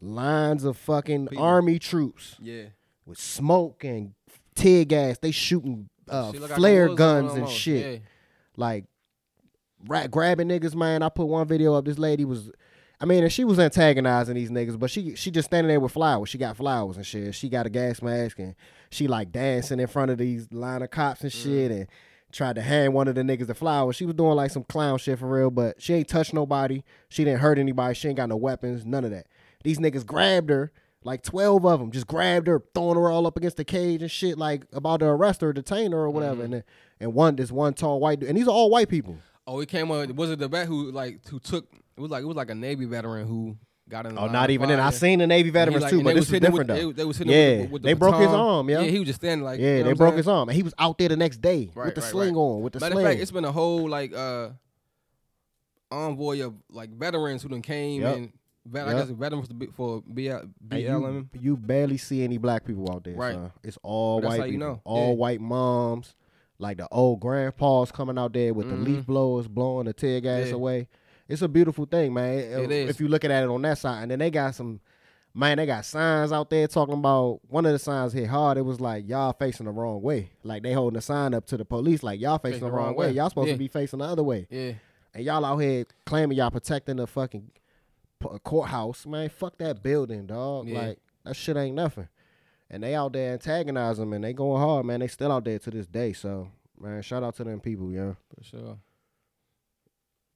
lines of fucking People. army troops yeah, with smoke and tear gas. They shooting uh, like flare guns and shit. Yeah. Like ra- grabbing niggas, man. I put one video up. This lady was, I mean, and she was antagonizing these niggas, but she she just standing there with flowers. She got flowers and shit. She got a gas mask and she like dancing in front of these line of cops and shit and. Tried to hand one of the niggas the flowers. She was doing like some clown shit for real, but she ain't touched nobody. She didn't hurt anybody. She ain't got no weapons, none of that. These niggas grabbed her, like 12 of them, just grabbed her, throwing her all up against the cage and shit, like about to arrest her, detain her or whatever. Mhm. And then, and one, this one tall white dude, and these are all white people. Oh, he came on. Was it the vet who like who took? It was like it was like a Navy veteran who got in. The Oh, not even in. I seen the Navy veterans like- too, but they this was is different with, though. They, they was hitting Yeah, with, with the they broke his arm, yeah. Yeah, he was just standing like. you yeah, know they broke his arm, and he was out there the next day Right, with the right, sling right. on, with the Matter of sling. fact, it's been a whole like uh envoy of like veterans who then came Yep. and vet, I guess veterans for, B- for BL, And BLM. you, you barely see any black people out there. Right. son. It's all But that's white how you know. All Yeah. white moms, like the old grandpas coming out there with the leaf blowers blowing the tear gas Yeah. away. It's a beautiful thing, man. It uh, is. If you looking at it on that side, and then they got some, man, they got signs out there talking about. One of the signs hit hard. It was like y'all facing the wrong way. Like they holding a sign up to the police, like y'all facing the wrong way. Y'all supposed Yeah. to be facing the other way, Yeah, and y'all out here claiming y'all protecting the fucking uh, courthouse. Man, fuck that building, dog. Yeah. Like that shit ain't nothing. And they out there antagonizing them, and they going hard, man. They still out there to this day. So, man, shout out to them people, yeah. for sure.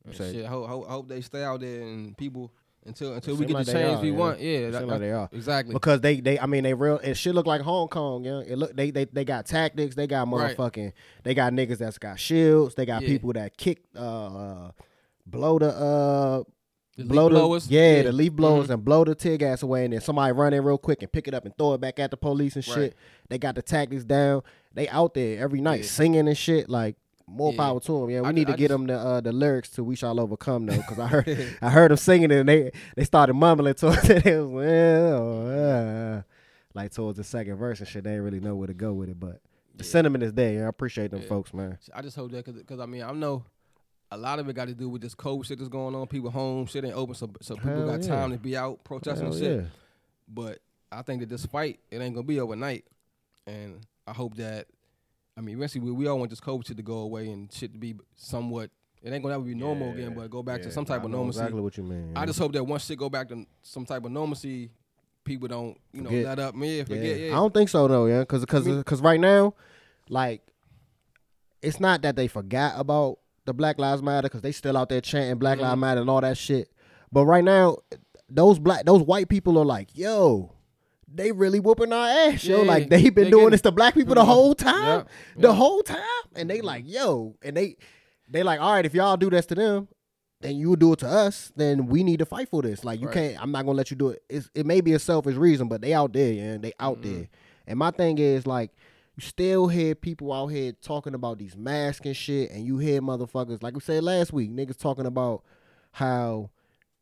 And shit, I hope, hope, hope they stay out there and people until until we get like the change are, we yeah. want. Yeah, that, like they are. exactly. Because they, they, I mean, they real. It should look like Hong Kong, yeah. It look, they, they, they got tactics. They got Right. motherfucking. They got niggas that's got shields. They got Yeah. people that kick, uh, uh, blow the, uh, The leaf blow the, blowers, yeah, the leaf blowers Mhm. and blow the tear gas away, and then somebody run in real quick and pick it up and throw it back at the police and shit. Right. They got the tactics down. They out there every night Yeah. singing and shit. Like more Yeah. power to him. Yeah, we I need to I get just- him the uh, the lyrics to "We Shall Overcome" though, because I heard [laughs] I heard them singing it and they they started mumbling towards [laughs] it. It was well, uh, like towards the second verse and shit. They didn't really know where to go with it, but the sentiment is there. Yeah, I appreciate them Yeah. folks, man. I just hope that because I mean I know a lot of it got to do with this COVID shit that's going on. People home, shit ain't open, so so people Hell got yeah. time to be out protesting Hell shit. yeah. But I think that this fight it ain't gonna be overnight, and I hope that I mean eventually we, we all want this COVID shit to go away and shit to be somewhat. It ain't gonna ever be normal again, but go back to some type I of know normalcy. Exactly what you mean. I just hope that once shit go back to some type of normalcy, people don't you know Forget. let up. Yeah, forget. Yeah, I don't think so though, yeah, because because because right now, like, it's not that they forgot about the Black Lives Matter because they still out there chanting Black Lives Mhm. Matter and all that shit. But right now, those black those white people are like, yo. They really whooping our ass, yo. Yeah, Like they been they doing this to black people the whole time, the whole time, and they like, yo, and they they like, all right, if y'all do this to them, then you do it to us. Then we need to fight for this. Like you Right. can't. I'm not gonna let you do it. It's, it may be a selfish reason, but they out there, and They out Mm-hmm. there. And my thing is like, you still hear people out here talking about these masks and shit, and you hear motherfuckers like we said last week, niggas talking about how.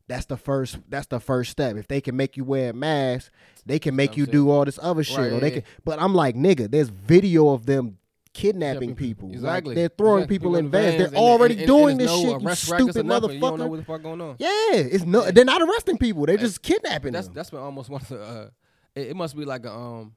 That's the first. That's the first step. If they can make you wear a mask, they can make you I'm do all this other shit. Right, or they yeah, can. But I'm like, nigga, there's video of them kidnapping people. people. Like, Exactly. they're throwing Exactly. people in vans. They're and- already and- and doing this no shit. You arrest records or stupid nothing. You don't know motherfucker. what the fuck going on. Yeah, it's no. They're not arresting people. They're just kidnapping That's them. that's been almost [laughs] one of the. Uh, it, it must be like a um,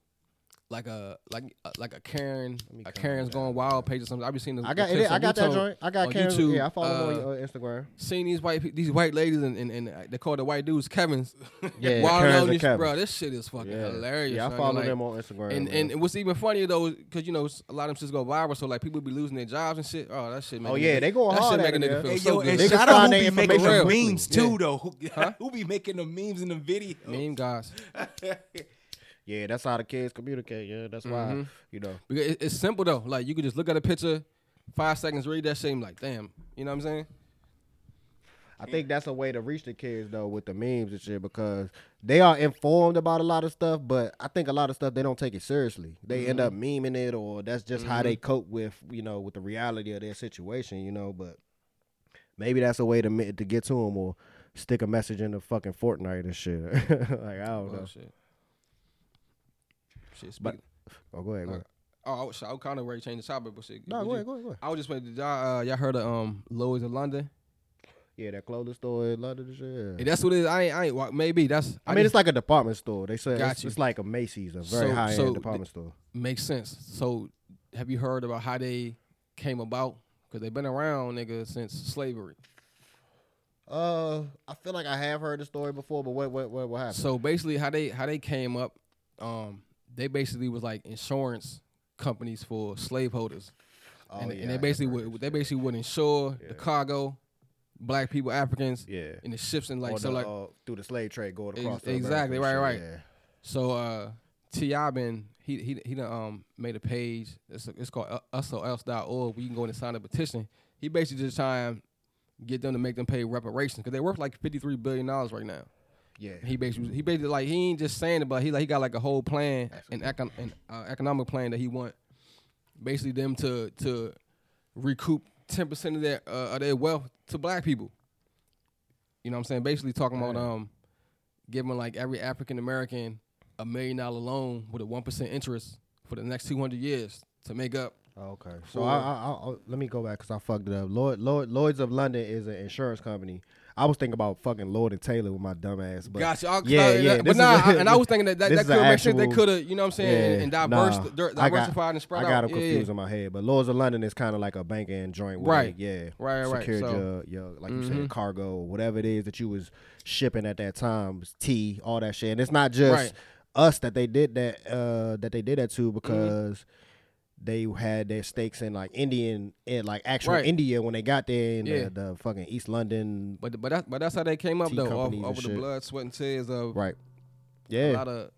like a like uh, like a Karen, a Karen's going wild page or something. I've been seeing. The, I got the it. I got that joint. I got on Karen. YouTube, Yeah, I follow them uh, on Instagram. Seeing these white pe- these white ladies and, and, and they call the white dudes Kevin's. [laughs] Yeah, Wild Karens and Kevins. bro. This shit is fucking Yeah, hilarious. Yeah, I follow Like, them on Instagram. And, man. and what's even funnier though, because you know a lot of them shits go viral, so like people be losing their jobs and shit. Oh, that shit. Oh, yeah, they going that hard shit at make a nigga feel so good. and shout out who be making the memes too, though. [laughs] Who be making the memes in the video? Meme guys. [laughs] yeah, that's how the kids communicate. Yeah, that's why Mhm. you know. Because it- it's simple though. Like you could just look at a picture, five seconds, read that shit, like, damn. You know what I'm saying? I think that's a way to reach the kids though with the memes and shit because they are informed about a lot of stuff, but I think a lot of stuff they don't take it seriously. They end up memeing it, or that's just how they cope with you know with the reality of their situation, you know. But maybe that's a way to to get to them or stick a message in the fucking Fortnite and shit. [laughs] like I don't know. Oh, shit. Shit, But- Oh, go ahead. Go ahead. oh, I was, I was kind of ready to change the topic, but shit. No, go you- ahead. Go ahead. Go ahead. I was just waiting. Y'all, uh, y'all heard of um Lloyd's of London? Yeah, that clothing store in London and shit. Yeah, that's what it is. I ain't, I ain't. wa- Maybe that's. I mean, it's like a department store. They say Got it's, you. it's like a Macy's, a very So- high end so department store. makes sense. So, have you heard about how they came about? Because they've been around, nigga, since slavery. Uh, I feel like I have heard the story before, but what what what, what happened? So basically, how they how they came up, um, they basically was like insurance companies for slaveholders, Oh, and, yeah, and they basically would they basically would insure Yeah. the cargo, black people, Africans, yeah, and the ships and like Or so the, like uh, through the slave trade going Ex- across. to exactly, America right, right. so uh T.I. been he he he done, um made a page. It's it's called usos.org where you can go in and sign a petition. He basically just trying to get them to make them pay reparations because they're worth like fifty three billion dollars right now. Yeah. He basically he basically like he ain't just saying it, but he like he got like a whole plan, and econ, an uh, economic plan that he want basically them to to recoup ten percent of their uh, of their wealth to black people. You know what I'm saying? Basically talking about um giving like every African American a million dollar loan with a one percent interest for the next two hundred years to make up. Okay. So I, I, I, I- let me go back because I fucked it up. Lloyd, Lloyd, Lloyd's of London is an insurance company. I was thinking about fucking Lord and Taylor with my dumb ass, but gotcha. I- yeah, I- yeah, But nah, is a- I- and I was [laughs] thinking that that, that could make sense. They could have, you know what I'm saying, yeah, and diverse, nah, dir- I got- diversified and spread I got them Yeah, yeah. confused in my head. But Lloyd's of London is kind of like a banking joint, Right. Yeah, Right, right. secured So- your, your like you Mhm. said, cargo, whatever it is that you was shipping at that time, tea, all that shit. And it's not just Right. us that they did that uh that they did that Mm-hmm. to because they had their stakes in like Indian in like actual Right. India when they got there in Yeah. the, the fucking East London But but that, but that's how they came up Tea though, off, companies and over the shit. blood, sweat, and tears of right. Yeah. A Yeah. lot of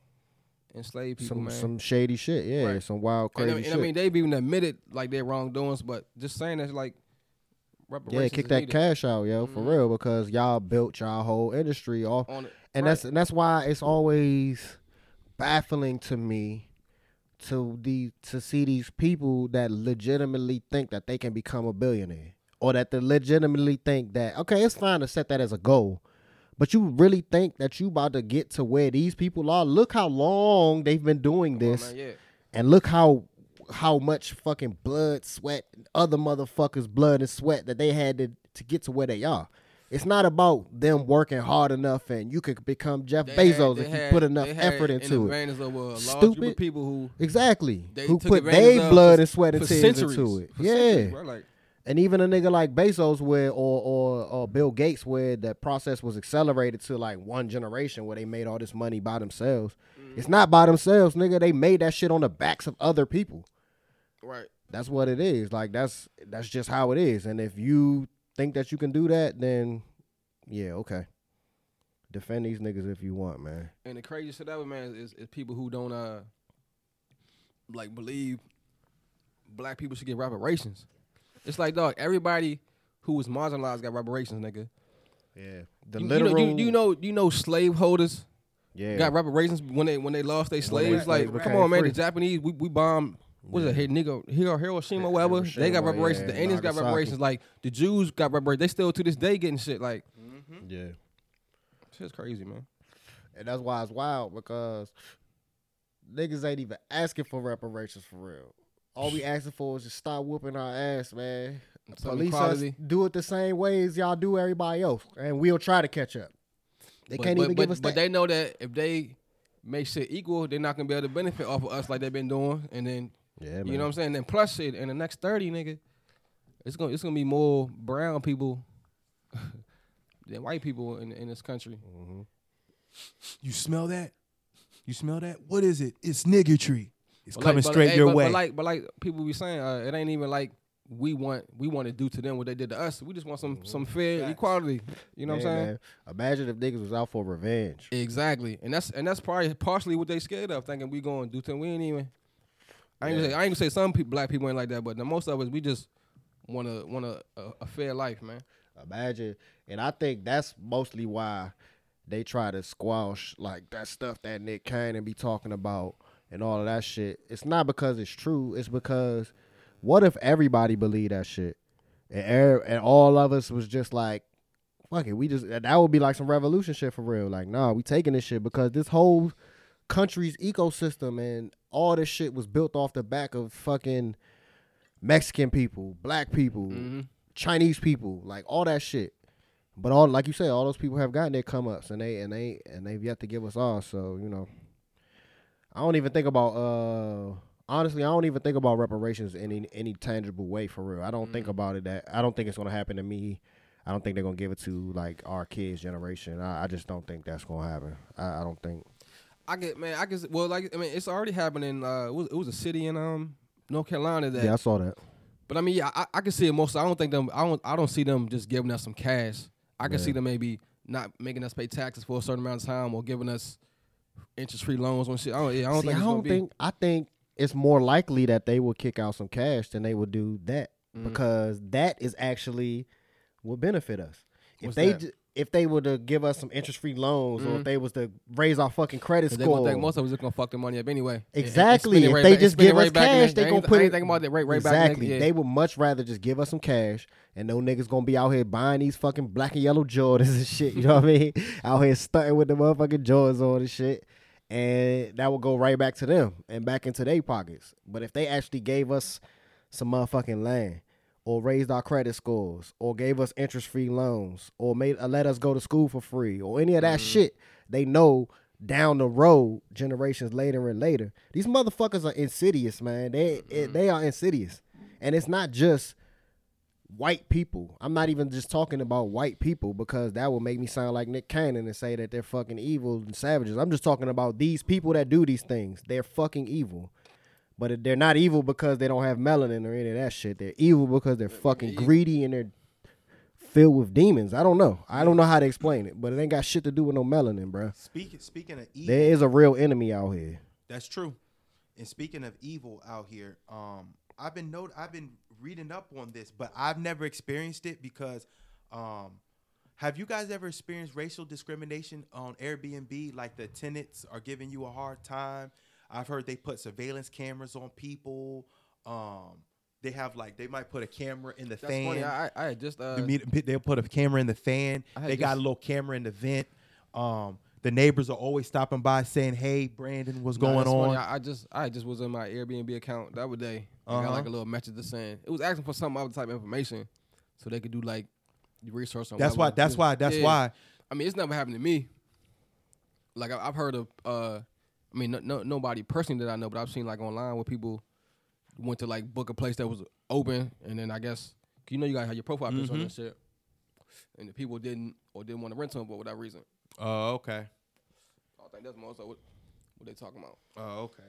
enslaved people, Some man. some shady shit, yeah, Right. some wild and, I- crazy and shit. I mean, they've even admitted like their wrongdoings, but just saying that's like reparations. yeah, kick is that needed cash out, yo, for Mhm. real, because y'all built y'all whole industry off on it. and that's and that's why it's always baffling to me to the to see these people that legitimately think that they can become a billionaire or that they legitimately think that okay it's fine to set that as a goal but you really think that you about to get to where these people are look how long they've been doing on, this man, yeah. and look how how much fucking blood sweat other motherfuckers blood and sweat that they had to, to get to where they are it's not about them working hard enough and you could become jeff They bezos had- if you had- put enough effort into it advantage over a large group Stupid. people who Exactly. they Who put their blood and sweat and tears into it. Yeah. like, And even a nigga like Bezos where or, or or Bill Gates where that process was accelerated to like one generation where they made all this money by themselves. Mm-hmm. It's not by themselves, nigga. They made that shit on the backs of other people. right. That's what it is. Like that's that's just how it is. And if you think that you can do that, then yeah, okay. Defend these niggas if you want, man. And the craziest shit ever, man, is, is people who don't uh like believe black people should get reparations. It's like dog, everybody who was marginalized got reparations, nigga. Yeah. The You, you know, you, you know, you know, slave holders yeah. got reparations when they when they lost their slaves. slaves Like, became come on, man, free. the Japanese, we, we bombed. What is it? Hey, nigga, Hiro, Hiroshima, whatever. They got reparations. yeah, the Indians got reparations. Like the Jews got reparations. They still to this day getting shit. Like, mm-hmm. yeah. shit's crazy, man. And that's why it's wild because niggas ain't even asking for reparations for real. All we asking for is just stop whooping our ass, man. Some Police us, do it the same way as y'all do everybody else, and we'll try to catch up. They But- can't but, even but, give us But that. they know that if they make shit equal, they're not gonna be able to benefit off of us like they've been doing. And then yeah, you know what I'm saying. Then plus shit in the next thirty, nigga, it's gonna it's gonna be more brown people [laughs] than white people in in this country. You smell that? You smell that? What is it? It's niggertree. It's But coming like- but straight hey, your but, way. But like, but like people be saying, uh, it ain't even like we want we want to do to them what they did to us. We just want some some fair Facts. equality. You know what I'm saying? man. Imagine if niggas was out for revenge. Exactly, and that's and that's probably partially what they scared of, thinking we going to do to them. We ain't even. I ain't, gonna say, I ain't gonna say some people, black people ain't like that, but the most of us, we just want to want a, a, a fair life, man. Imagine, and I think that's mostly why they try to squash like that stuff that Nick Cannon be talking about and all of that shit. It's not because it's true. It's because what if everybody believed that shit, and er- and all of us was just like, fuck it, we just that would be like some revolution shit for real. Like, nah, we taking this shit because this whole country's ecosystem and all this shit was built off the back of fucking Mexican people, black people, Mhm. Chinese people, like all that shit. But all like you say, all those people have gotten their come ups and they and they and they've yet to give us all. So, you know. I don't even think about uh honestly, I don't even think about reparations in any, any tangible way for real. I don't think about it that I don't think it's gonna happen to me. I don't think they're gonna give it to like our kids' generation. I, I just don't think that's gonna happen. I, I don't think I get man, I guess well, like I mean, it's already happening. Uh, it was, it was a city in um North Carolina that Yeah, I saw that. But I mean, yeah, I, I can see it most. I don't think them. I don't. I don't see them just giving us some cash. I can Yeah. see them maybe not making us pay taxes for a certain amount of time or giving us interest free loans on shit. I don't. Yeah, I don't See, think. I don't think I think it's more likely that they will kick out some cash than they will do that Mhm. because that is actually will benefit us. If What's they that? If they were to give us some interest free loans or Mhm. if they was to raise our fucking credit. They score, think most of us just gonna fuck their money up anyway. Exactly. it If right they back- just give us cash, the- they gonna put it- thinking about that right, right exactly. yeah. They would much rather just give us some cash, and no niggas gonna be out here buying these fucking black and yellow Jordans and shit. You know what I mean? [laughs] Out here stunting with the motherfucking Jordans on and shit, and that would go right back to them and back into their pockets. But if they actually gave us some motherfucking land, or raised our credit scores, or gave us interest free loans, or made uh, let us go to school for free, or any of that shit, they know down the road, generations later and later, these motherfuckers are insidious, man. They it, they are insidious, and it's not just white people. I'm not even just talking about white people because that would make me sound like Nick Cannon and say that they're fucking evil and savages. I'm just talking about these people that do these things. They're fucking evil. But they're not evil because they don't have melanin or any of that shit. They're evil because they're fucking greedy and they're filled with demons. I don't know. I don't know how to explain it, but it ain't got shit to do with no melanin, bro. Speaking speaking of evil, There is a real enemy out here. That's true. And speaking of evil out here, um, I've been note I've been reading up on this, but I've never experienced it because um have you guys ever experienced racial discrimination on Airbnb? Like the tenants are giving you a hard time. I've heard they put surveillance cameras on people. Um, they have like they might put a camera in the That's fan. funny. I, I just uh, they'll put a camera in the fan. They got a little camera in the vent. Um, the neighbors are always stopping by saying, "Hey, Brandon, what's Nah, going on?" I, I just I just was in my Airbnb account the other day. I got Uh-huh. like a little message just saying it was asking for some other type of information, so they could do like research on. That's why. That's why. That's Yeah. why. I mean, it's never happened to me. Like I, I've heard of. uh I mean, no, no nobody personally that I know, but I've seen like online where people went to like book a place that was open, and then I guess you know you gotta have your profile picture on Mhm. that shit, and the people didn't or didn't want to rent to them for whatever reason. Oh, okay. I think that's most of what, what they talking about. Oh, okay.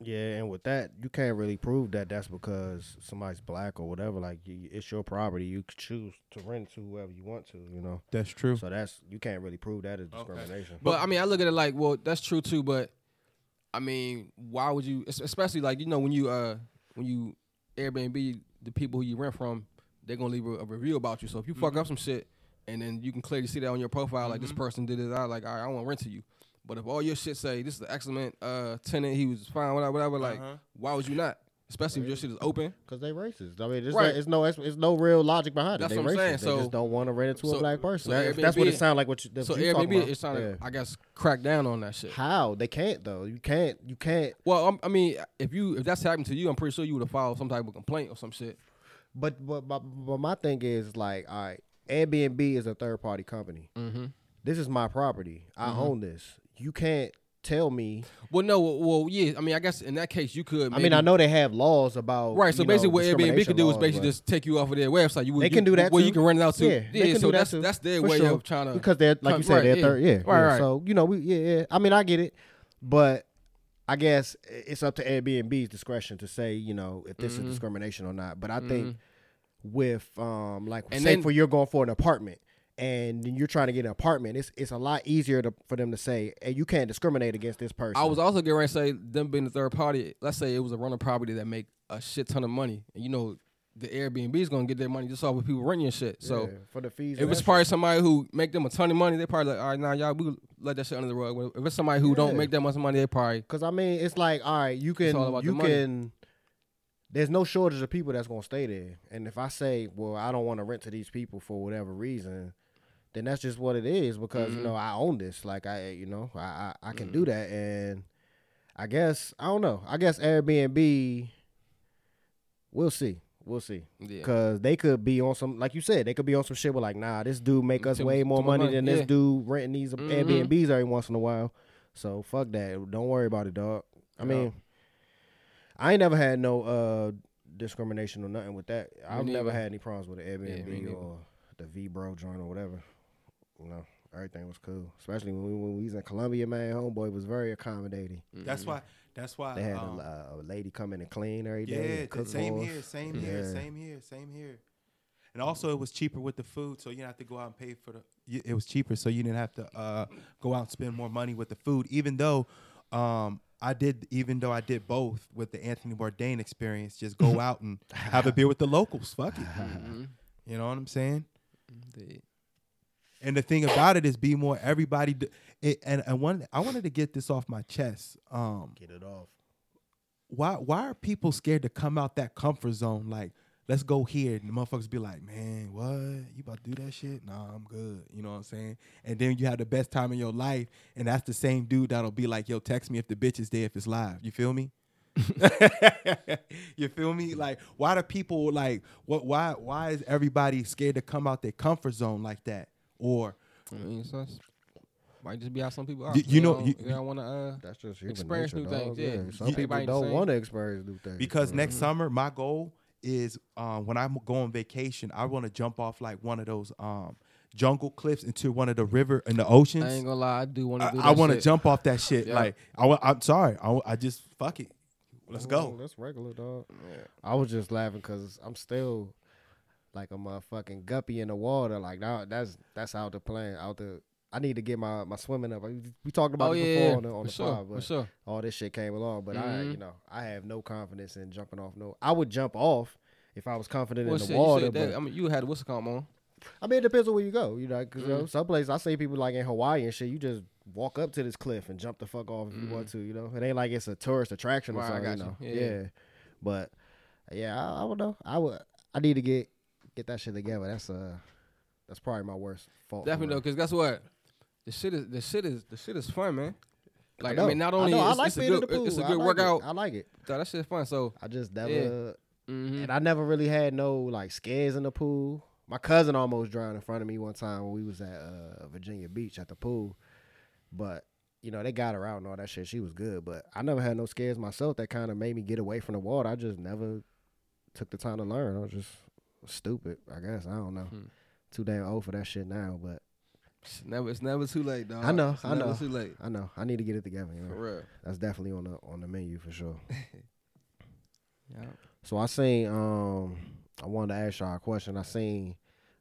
Yeah, and with that, you can't really prove that that's because somebody's black or whatever. Like, you, it's your property. You could choose to rent to whoever you want to, you know. That's true. So that's you can't really prove that as Okay. discrimination. But I mean, I look at it like, well, that's true too. But I mean, why would you? Especially like you know when you uh when you Airbnb the people who you rent from, they're gonna leave a, a review about you. So if you fuck up some shit, and then you can clearly see that on your profile, like this person did it, I like I, I want to rent to you. But if all your shit say this is an excellent uh tenant, he was fine, whatever, whatever, like Uh-huh. why would you not? Especially if your shit is open. Because they racist. I mean, there's, Right. no, it's no, it's, it's no real logic behind That's it. They what I'm racist. saying. They So- just don't want to rent it to so- a black person. so That- that's what it Airbnb- sounds like. What you, that's So what you talking Airbnb is trying to, I guess, crack down on that shit. How they can't though? You can't. You can't. Well, um, I mean, if you if that's happened to you, I'm pretty sure you would have filed some type of complaint or some shit. But but but, but my thing is like, all right, Airbnb is a third party company. Mm-hmm. This is my property. I own this. You can't tell me. Well, no, well, yeah. I mean, I guess in that case, you could. I mean, I know they have laws about Right. So you know, basically, what Airbnb could do is basically just take you off of their website. You would, They can you- do that Well, you can rent it out to. Yeah, can so that that's too, that's their for way sure. of trying to because they're like you said right, they're yeah. third yeah, Right, yeah. right. so you know we yeah, yeah I mean I get it but I guess it's up to Airbnb's discretion to say you know if this Mhm. is discrimination or not but I Mhm. think with um like And say then- for you're going for an apartment and you're trying to get an apartment it's it's a lot easier to, for them to say hey you can't discriminate against this person I was also getting ready to say them being the third party. Let's say it was a rental property that make a shit ton of money, and you know the Airbnb is gonna get their money just off of people renting your shit. So Yeah, for the fees if it's probably somebody who make them a ton of money, they probably like, all right, now y'all we let that shit under the rug. If it's somebody who Yeah. don't make that much money, they probably Because I mean, it's like, all right, you can, the you money. can. There's no shortage of people that's gonna stay there, and if I say, well, I don't want to rent to these people for whatever reason, then that's just what it is because Mhm. you know I own this. Like I, you know, I I, I can Mm-hmm. do that, and I guess I don't know. I guess Airbnb. We'll see. We'll see. yeah. Cause they could be on some, like you said, they could be on some shit with like, nah, this dude make us Too- way more money money, than yeah. this dude renting these Mhm. Airbnbs every once in a while. So fuck that. Don't worry about it, dog. I Yeah. mean, I ain't never had no uh discrimination or nothing with that. I've never had any problems with the Airbnb neither. or the VRBO joint or whatever. You know, everything was cool. Especially when we, when we was in Colombia, man. Homeboy was very accommodating. That's why. That's why. They had um, a, a lady come in and clean every day. Yeah, and th- cook same for us. here, same here, same here, same here. And also, it was cheaper with the food, so you didn't have to go out and pay for the. It was cheaper, so you didn't have to uh, go out and spend more money with the food. Even though, um, I did, even though I did both with the Anthony Bourdain experience, just go [laughs] out and have a beer with the locals. Fuck it, [laughs] Mhm. you know what I'm saying? Indeed. And the thing about it is, be more everybody. D- it, and and one, I wanted to get this off my chest. Um, Get it off. why why are people scared to come out that comfort zone? Like, let's go here. And the motherfuckers be like, man, what? You about to do that shit? Nah, I'm good. You know what I'm saying? And then you have the best time in your life, and that's the same dude that'll be like, yo, text me if the bitch is there if it's live. You feel me? [laughs] you feel me? Like, why do people like what why why is everybody scared to come out their comfort zone like that? Or I mean, so it's- might just be how some people are. You- you know, don't- you- don't want to. Uh, That's just Experience nature, new dog. things, yeah. Some You- people don't want to experience new things. Because bro. next summer, my goal is um, when I go on vacation, I want to jump off like one of those um, jungle cliffs into one of the river in the oceans. I ain't gonna lie, I do want to I. I want to jump off that shit. Yeah. Like I, I'm sorry, I, I just fuck it. Let's Oh, go. That's regular, dog. I was just laughing because I'm still like a motherfucking guppy in the water. Like now, that's that's out the plane. Out the. I need to get my, my swimming up. We, talked about Oh it yeah, before on the, on the sure, pod, but sure. all this shit came along. But I, Mhm. you know, I have no confidence in jumping off. No, I would jump off if I was confident Well, in the shit, you water. that, but I mean, you had what's it called on? I mean, it depends on where you go. You know, because you know, Mhm. some places I see people like in Hawaii and shit. You just walk up to this cliff and jump the fuck off if you want to. You know, it ain't like it's a tourist attraction or Mm-hmm. Right, I something. you you. know, Yeah, yeah. yeah. But yeah, I, I don't know. I would. I need to get get that shit together. That's uh, that's probably my worst fault. Definitely though, because guess what? The shit is the shit is the shit is fun, man. Like I, know. mean, not only I it's, like it's a being in the pool. it's a good like workout. It. I like it. Dog, that shit's fun. So I just never. Yeah. mhm. And I never really had no like scares in the pool. My cousin almost drowned in front of me one time when we was at uh, Virginia Beach at the pool. But you know they got her out and all that shit. She was good, but I never had no scares myself that kind of made me get away from the water. I just never took the time to learn. I was just stupid. I guess I don't know. Hmm. Too damn old for that shit now, but It's never it's never too late, dog. I know, It's I know. too late. I know I need to get it together. You know? For real. That's definitely on the on the menu for sure. [laughs] Yeah. So I seen um I wanted to ask y'all a question. I seen,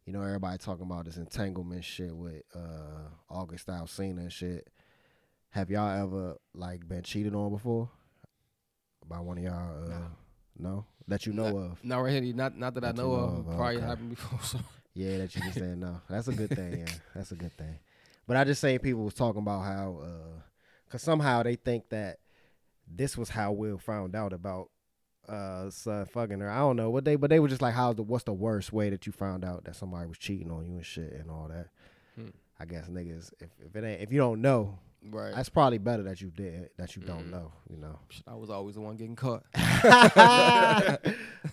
you know, everybody talking about this entanglement shit with uh August Alsina and shit. Have y'all ever like been cheated on before? By one of y'all uh no? No, that you know of. Not right here. Not not that I That know know of. of, Probably okay. happened before. So [laughs] Yeah, that you just saying no. That's a good thing, yeah. [laughs] That's a good thing. But I just seen people was talking about how uh cause somehow they think that this was how Will found out about uh son fucking her. I don't know what they but they were just like how's the what's the worst way that you found out that somebody was cheating on you and shit and all that. Hmm. I guess niggas if, if it ain't if you don't know, right. that's probably better that you did that you Mm. don't know, you know. I was always the one getting caught. [laughs]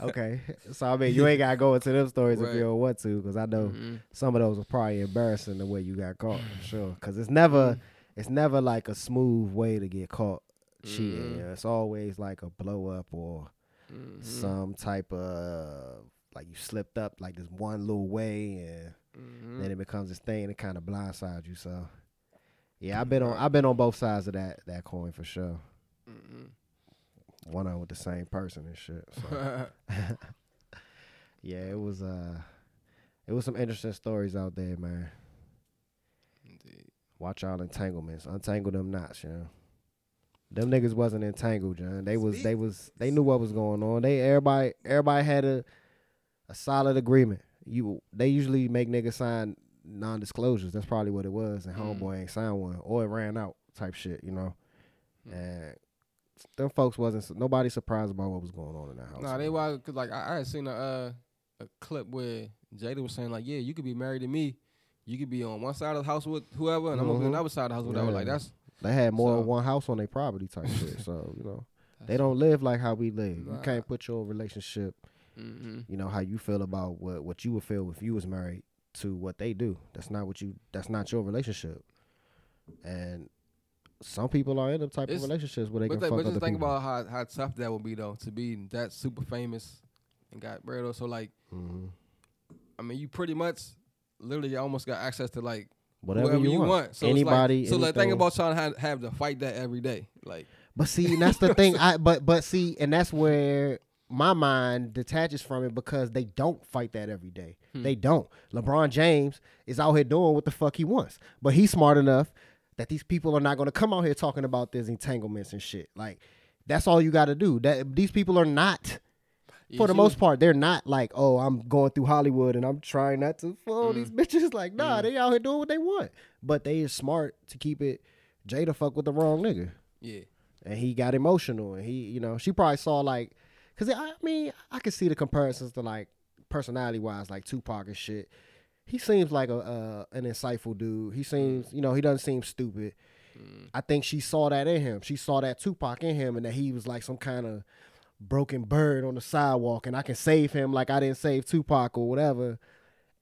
okay. So I mean you ain't gotta go into them stories if you don't want to, because I know Mhm. some of those are probably embarrassing the way you got caught for [clears throat] sure because it's never it's never like a smooth way to get caught cheating Mhm. it's always like a blow up or Mhm. some type of like you slipped up like this one little way and Mhm. then it becomes this thing that kind of blindsides you so yeah i've been on i've been on both sides of that that coin for sure Mhm. one on with the same person and shit so [laughs] [laughs] yeah it was uh it was some interesting stories out there man Indeed. Watch y'all entanglements. Untangle them knots, you know. Them niggas wasn't entangled, John. They was they was they knew what was going on. They everybody everybody had a a solid agreement. You they usually make niggas sign non disclosures. That's probably what it was. And Mm. homeboy ain't signed one. Or it ran out type shit, you know. Mm. And them folks wasn't nobody surprised about what was going on in that house. Nah, they was cause like I, I had seen a uh, a clip where Jada was saying like, yeah, you could be married to me, you could be on one side of the house with whoever, and I'm gonna be on the other side of the house with whoever. Like that's They had more So- than one house on their property type shit. So, you know. [laughs] They don't live like how we live. You can't put your relationship Mhm. you know how you feel about what what you would feel if you was married to what they do that's not what you that's not your relationship and some people are in them type It's- of relationships where they can th- fuck but just think people. about how how tough that would be though to be that super famous and got bread. So like, Mhm. I mean, you pretty much literally almost got access to like whatever whoever you, want, So anybody like, so like think about trying to have, have to fight that every day. Like but see and that's the thing [laughs] i but but see and that's where my mind detaches from it because they don't fight that every day Hmm. they don't lebron james is out here doing what the fuck he wants but he's smart enough that these people are not going to come out here talking about these entanglements and shit like that's all you got to do that these people are not for the you- most part, they're not like, oh, I'm going through Hollywood and I'm trying not to follow these bitches. [laughs] Like, nah, they out here doing what they want. But they is smart to keep it Jada fuck with the wrong nigga. yeah. And he got emotional and he, you know, she probably saw like cause I mean, I could see the comparisons to like personality wise, like Tupac and shit. He seems like a uh, an insightful dude. He seems, you know, he doesn't seem stupid. I think she saw that in him. She saw that Tupac in him and that he was like some kind of broken bird on the sidewalk and I can save him like I didn't save Tupac or whatever.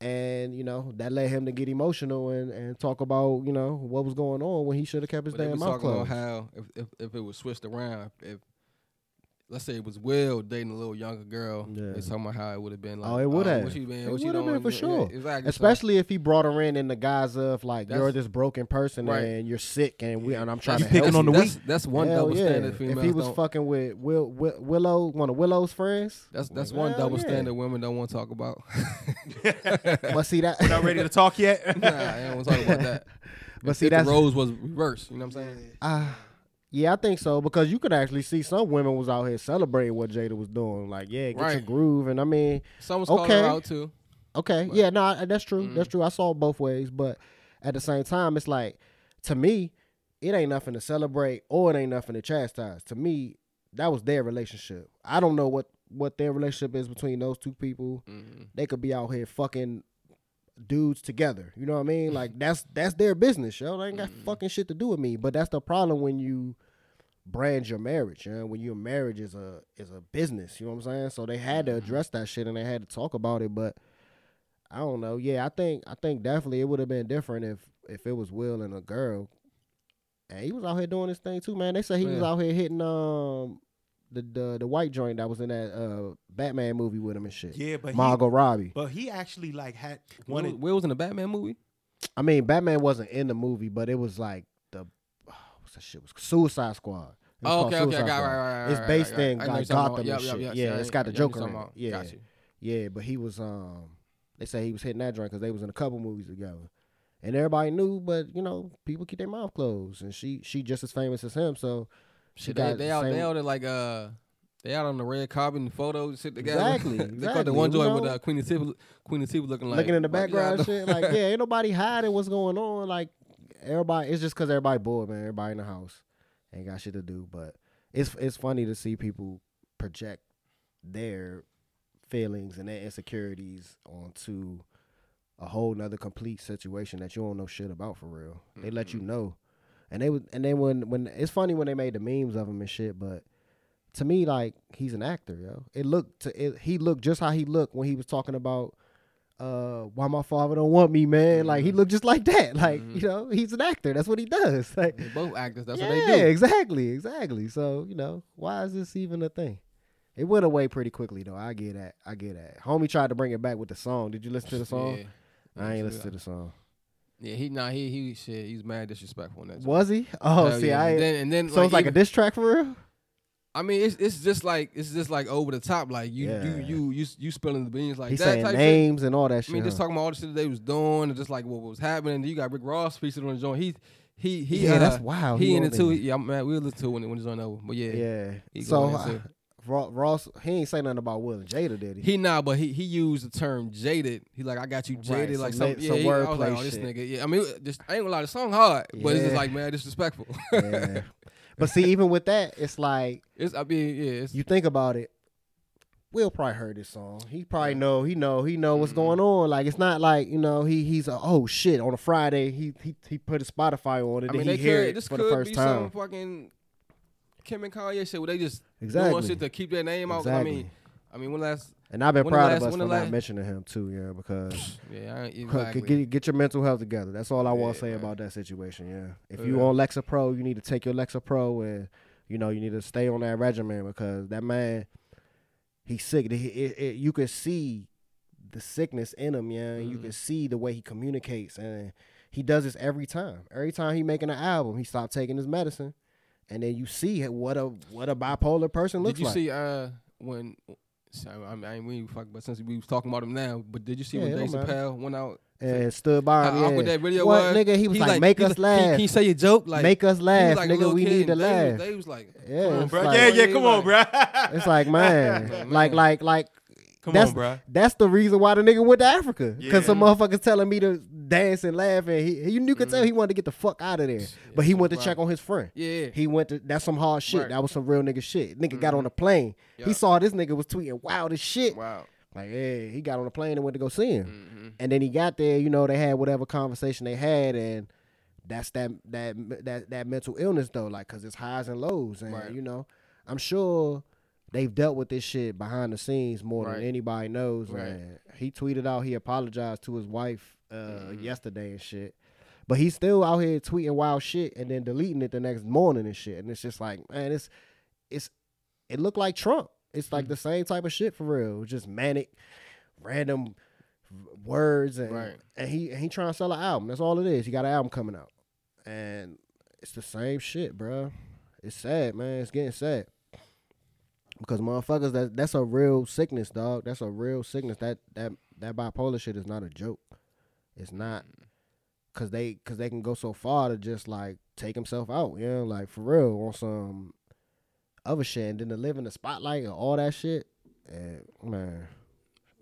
And, you know, that led him to get emotional and, and talk about, you know, what was going on when he should have kept his But damn mouth about closed. how if, if if it was switched around, if let's say it was Will dating a little younger girl, Yeah. they talking about how it would have been like, Oh, it would have. What you been? It What you would have been doing? for Yeah, sure. exactly. So- Especially if he brought her in in the guise of like That's- you're this broken person Right. and you're sick and we and I'm trying You to picking help on you. the that's, That's one Hell double yeah. standard If he was don't. fucking with Will, Will, Willow, one of Willow's friends, that's that's Like, one double yeah. standard women don't want to talk about. [laughs] but see that. Not ready to talk yet? [laughs] nah, I don't want to talk about that. [laughs] But If- see, that rose was reversed. You know what I'm saying? Uh, yeah, I think so because you could actually see some women was out here celebrating what Jada was doing. Like, yeah, get your groove, and I mean, Someone's calling Okay. her out too. okay, But- yeah, no, that's true. Mm. That's true. I saw both ways, but at the same time, it's like to me, it ain't nothing to celebrate or it ain't nothing to chastise. To me, that was their relationship. I don't know what what their relationship is between those two people. Mhm. They could be out here fucking dudes together. You know what I mean? Mm-hmm. Like that's that's their business, yo. They ain't got mm-hmm. fucking shit to do with me. But that's the problem when you brand your marriage, you know? when your marriage is a is a business, you know what I'm saying? So they had to mm-hmm. address that shit and they had to talk about it, but I don't know. Yeah, I think I think definitely it would have been different if if it was Will and a girl. And he was out here doing this thing too, man. They say he was out here hitting um the, the the white joint that was in that uh Batman movie with him and shit. Yeah, but he, Margot Robbie. but he actually like had Will, wanted. Will was in the Batman movie. I mean, Batman wasn't in the movie, but it was like the what's that shit was Suicide Squad. It was Oh, called okay, okay, I Suicide got it, Squad. right, right, right. It's right, based right, in right. I know like Gotham about- and yep, shit. yep, yeah, yep, it's yeah, got the yeah, Joker you're in it. Yeah, got you. yeah, but he was um. They say he was hitting that joint because they was in a couple movies together, and everybody knew. But you know, people keep their mouth closed, and she she just as famous as him. So she Shit, they, they out, they out at like uh, they out on the red carpet and photos shit together. Exactly, [laughs] they caught exactly, the one joint with uh, Queen of Latifah, Queen Latifah looking like looking in the background doing? shit. Like, [laughs] yeah, ain't nobody hiding what's going on. Like, everybody, it's just because everybody bored, man. Everybody in the house ain't got shit to do. But it's it's funny to see people project their feelings and their insecurities onto a whole nother complete situation that you don't know shit about for real. They let you know, and they would, and then when when it's funny when they made the memes of him and shit, but. To me, like he's an actor, yo. It looked to it, he looked just how he looked when he was talking about uh why my father don't want me man. Like he looked just like that. [laughs] Like you know he's an actor. That's what he does. [laughs] Like They both actors. That's yeah what they do. Yeah, exactly exactly. So you know why is this even a thing? It went away pretty quickly though. I get that. I get that. Homie tried to bring it back with the song. Did you listen to the song? Yeah. i ain't listen to the song Yeah, he nah he he shit. He's mad disrespectful in that. was he oh Hell see yeah. i and then, and then so it's like a diss track for real I mean, it's it's just like it's just like over the top. Like you Yeah. you you you you spilling the beans like he's that saying type shit. names and all that shit. I mean, just talking about all the shit that they was doing and just like what was happening. You got Rick Ross featured on the joint. He he he. Yeah, uh, that's wild. He, He in it too. Yeah, I'm mad. We'll listen to it when when it's on over. But yeah, yeah he so Ro- ross he ain't say nothing about will and jada did he He nah, but he he used the term jaded. He like I got you jaded, some like ma- some, yeah. some he- I was like, wordplay oh, this shit. nigga. Yeah, I mean, just I ain't gonna lie, the song hard, but it's just like man, disrespectful. yeah [laughs] but see even with that it's like it's I mean, yeah, it's you think about it, Will probably heard this song. He probably know. He know. He know Mm-hmm. what's going on. Like it's not like you know he he's a, oh shit on a Friday. He he he put a Spotify on it I and mean, he they hear could. it This for could the first be time. some fucking Kim and Kanye shit where they just Exactly. doing shit to keep their name out. I mean, I mean, when last And I've been proud last- of us for not mentioning him too, yeah, because [laughs] yeah, [laughs] exactly. get, get your mental health together. That's all I want Yeah, to say man. about that situation. Yeah, if Yeah. you on Lexapro, you need to take your Lexapro and you know you need to stay on that regimen because that man, he's sick. He- it- it- you can see the sickness in him, yeah. and You Mhm. can see the way he communicates, and he does this every time. Every time he making an album, he stopped taking his medicine, and then you see what a what a bipolar person looks like. Did you like. see uh when? So, I mean, I ain't really fuck, but since we was talking about him now, but did you see Yeah, when it Dave. Chappelle went out? and stood by How him. awkward yeah. that video what, was? nigga? He was He's like, "Make he's us like, laugh, Can, can you say a joke? Like make us laugh, like nigga. We need to and they laugh." Was, they was like, Yeah, come on, bro. like- yeah, yeah, come on, bro. [laughs] It's like man, [laughs] Man. like like like come that's on, bro. that's the reason why the nigga went to Africa because Yeah. some motherfuckers telling me to dance and laugh and he, you could tell he wanted to get the fuck out of there, but he went to check on his friend. yeah, He went to that's some hard shit. Right. That was some real nigga shit. Nigga got on a plane. He saw this nigga was tweeting wild as shit. wow. Like, hey, he got on a plane and went to go see him. Mm-hmm. And then he got there, you know, they had whatever conversation they had, and that's that that that that mental illness though, like, cause it's highs and lows, and Right. you know, I'm sure they've dealt with this shit behind the scenes more Right. than anybody knows. Right. And he tweeted out he apologized to his wife uh, Mm-hmm. yesterday and shit. But he's still out here tweeting wild shit and then deleting it the next morning and shit. And it's just like, man, it's it's it looked like Trump. It's Mm-hmm. like the same type of shit for real. Just manic, random words and Right. and he and he trying to sell an album. That's all it is. He got an album coming out, and it's the same shit, bro. It's sad, man. It's getting sad because motherfuckers that that's a real sickness, dog. That's a real sickness. That that that bipolar shit is not a joke. It's not mm. cause they cause they can go so far to just like take himself out, you know, like for real on some other shit, and then to live in the spotlight and all that shit. And man,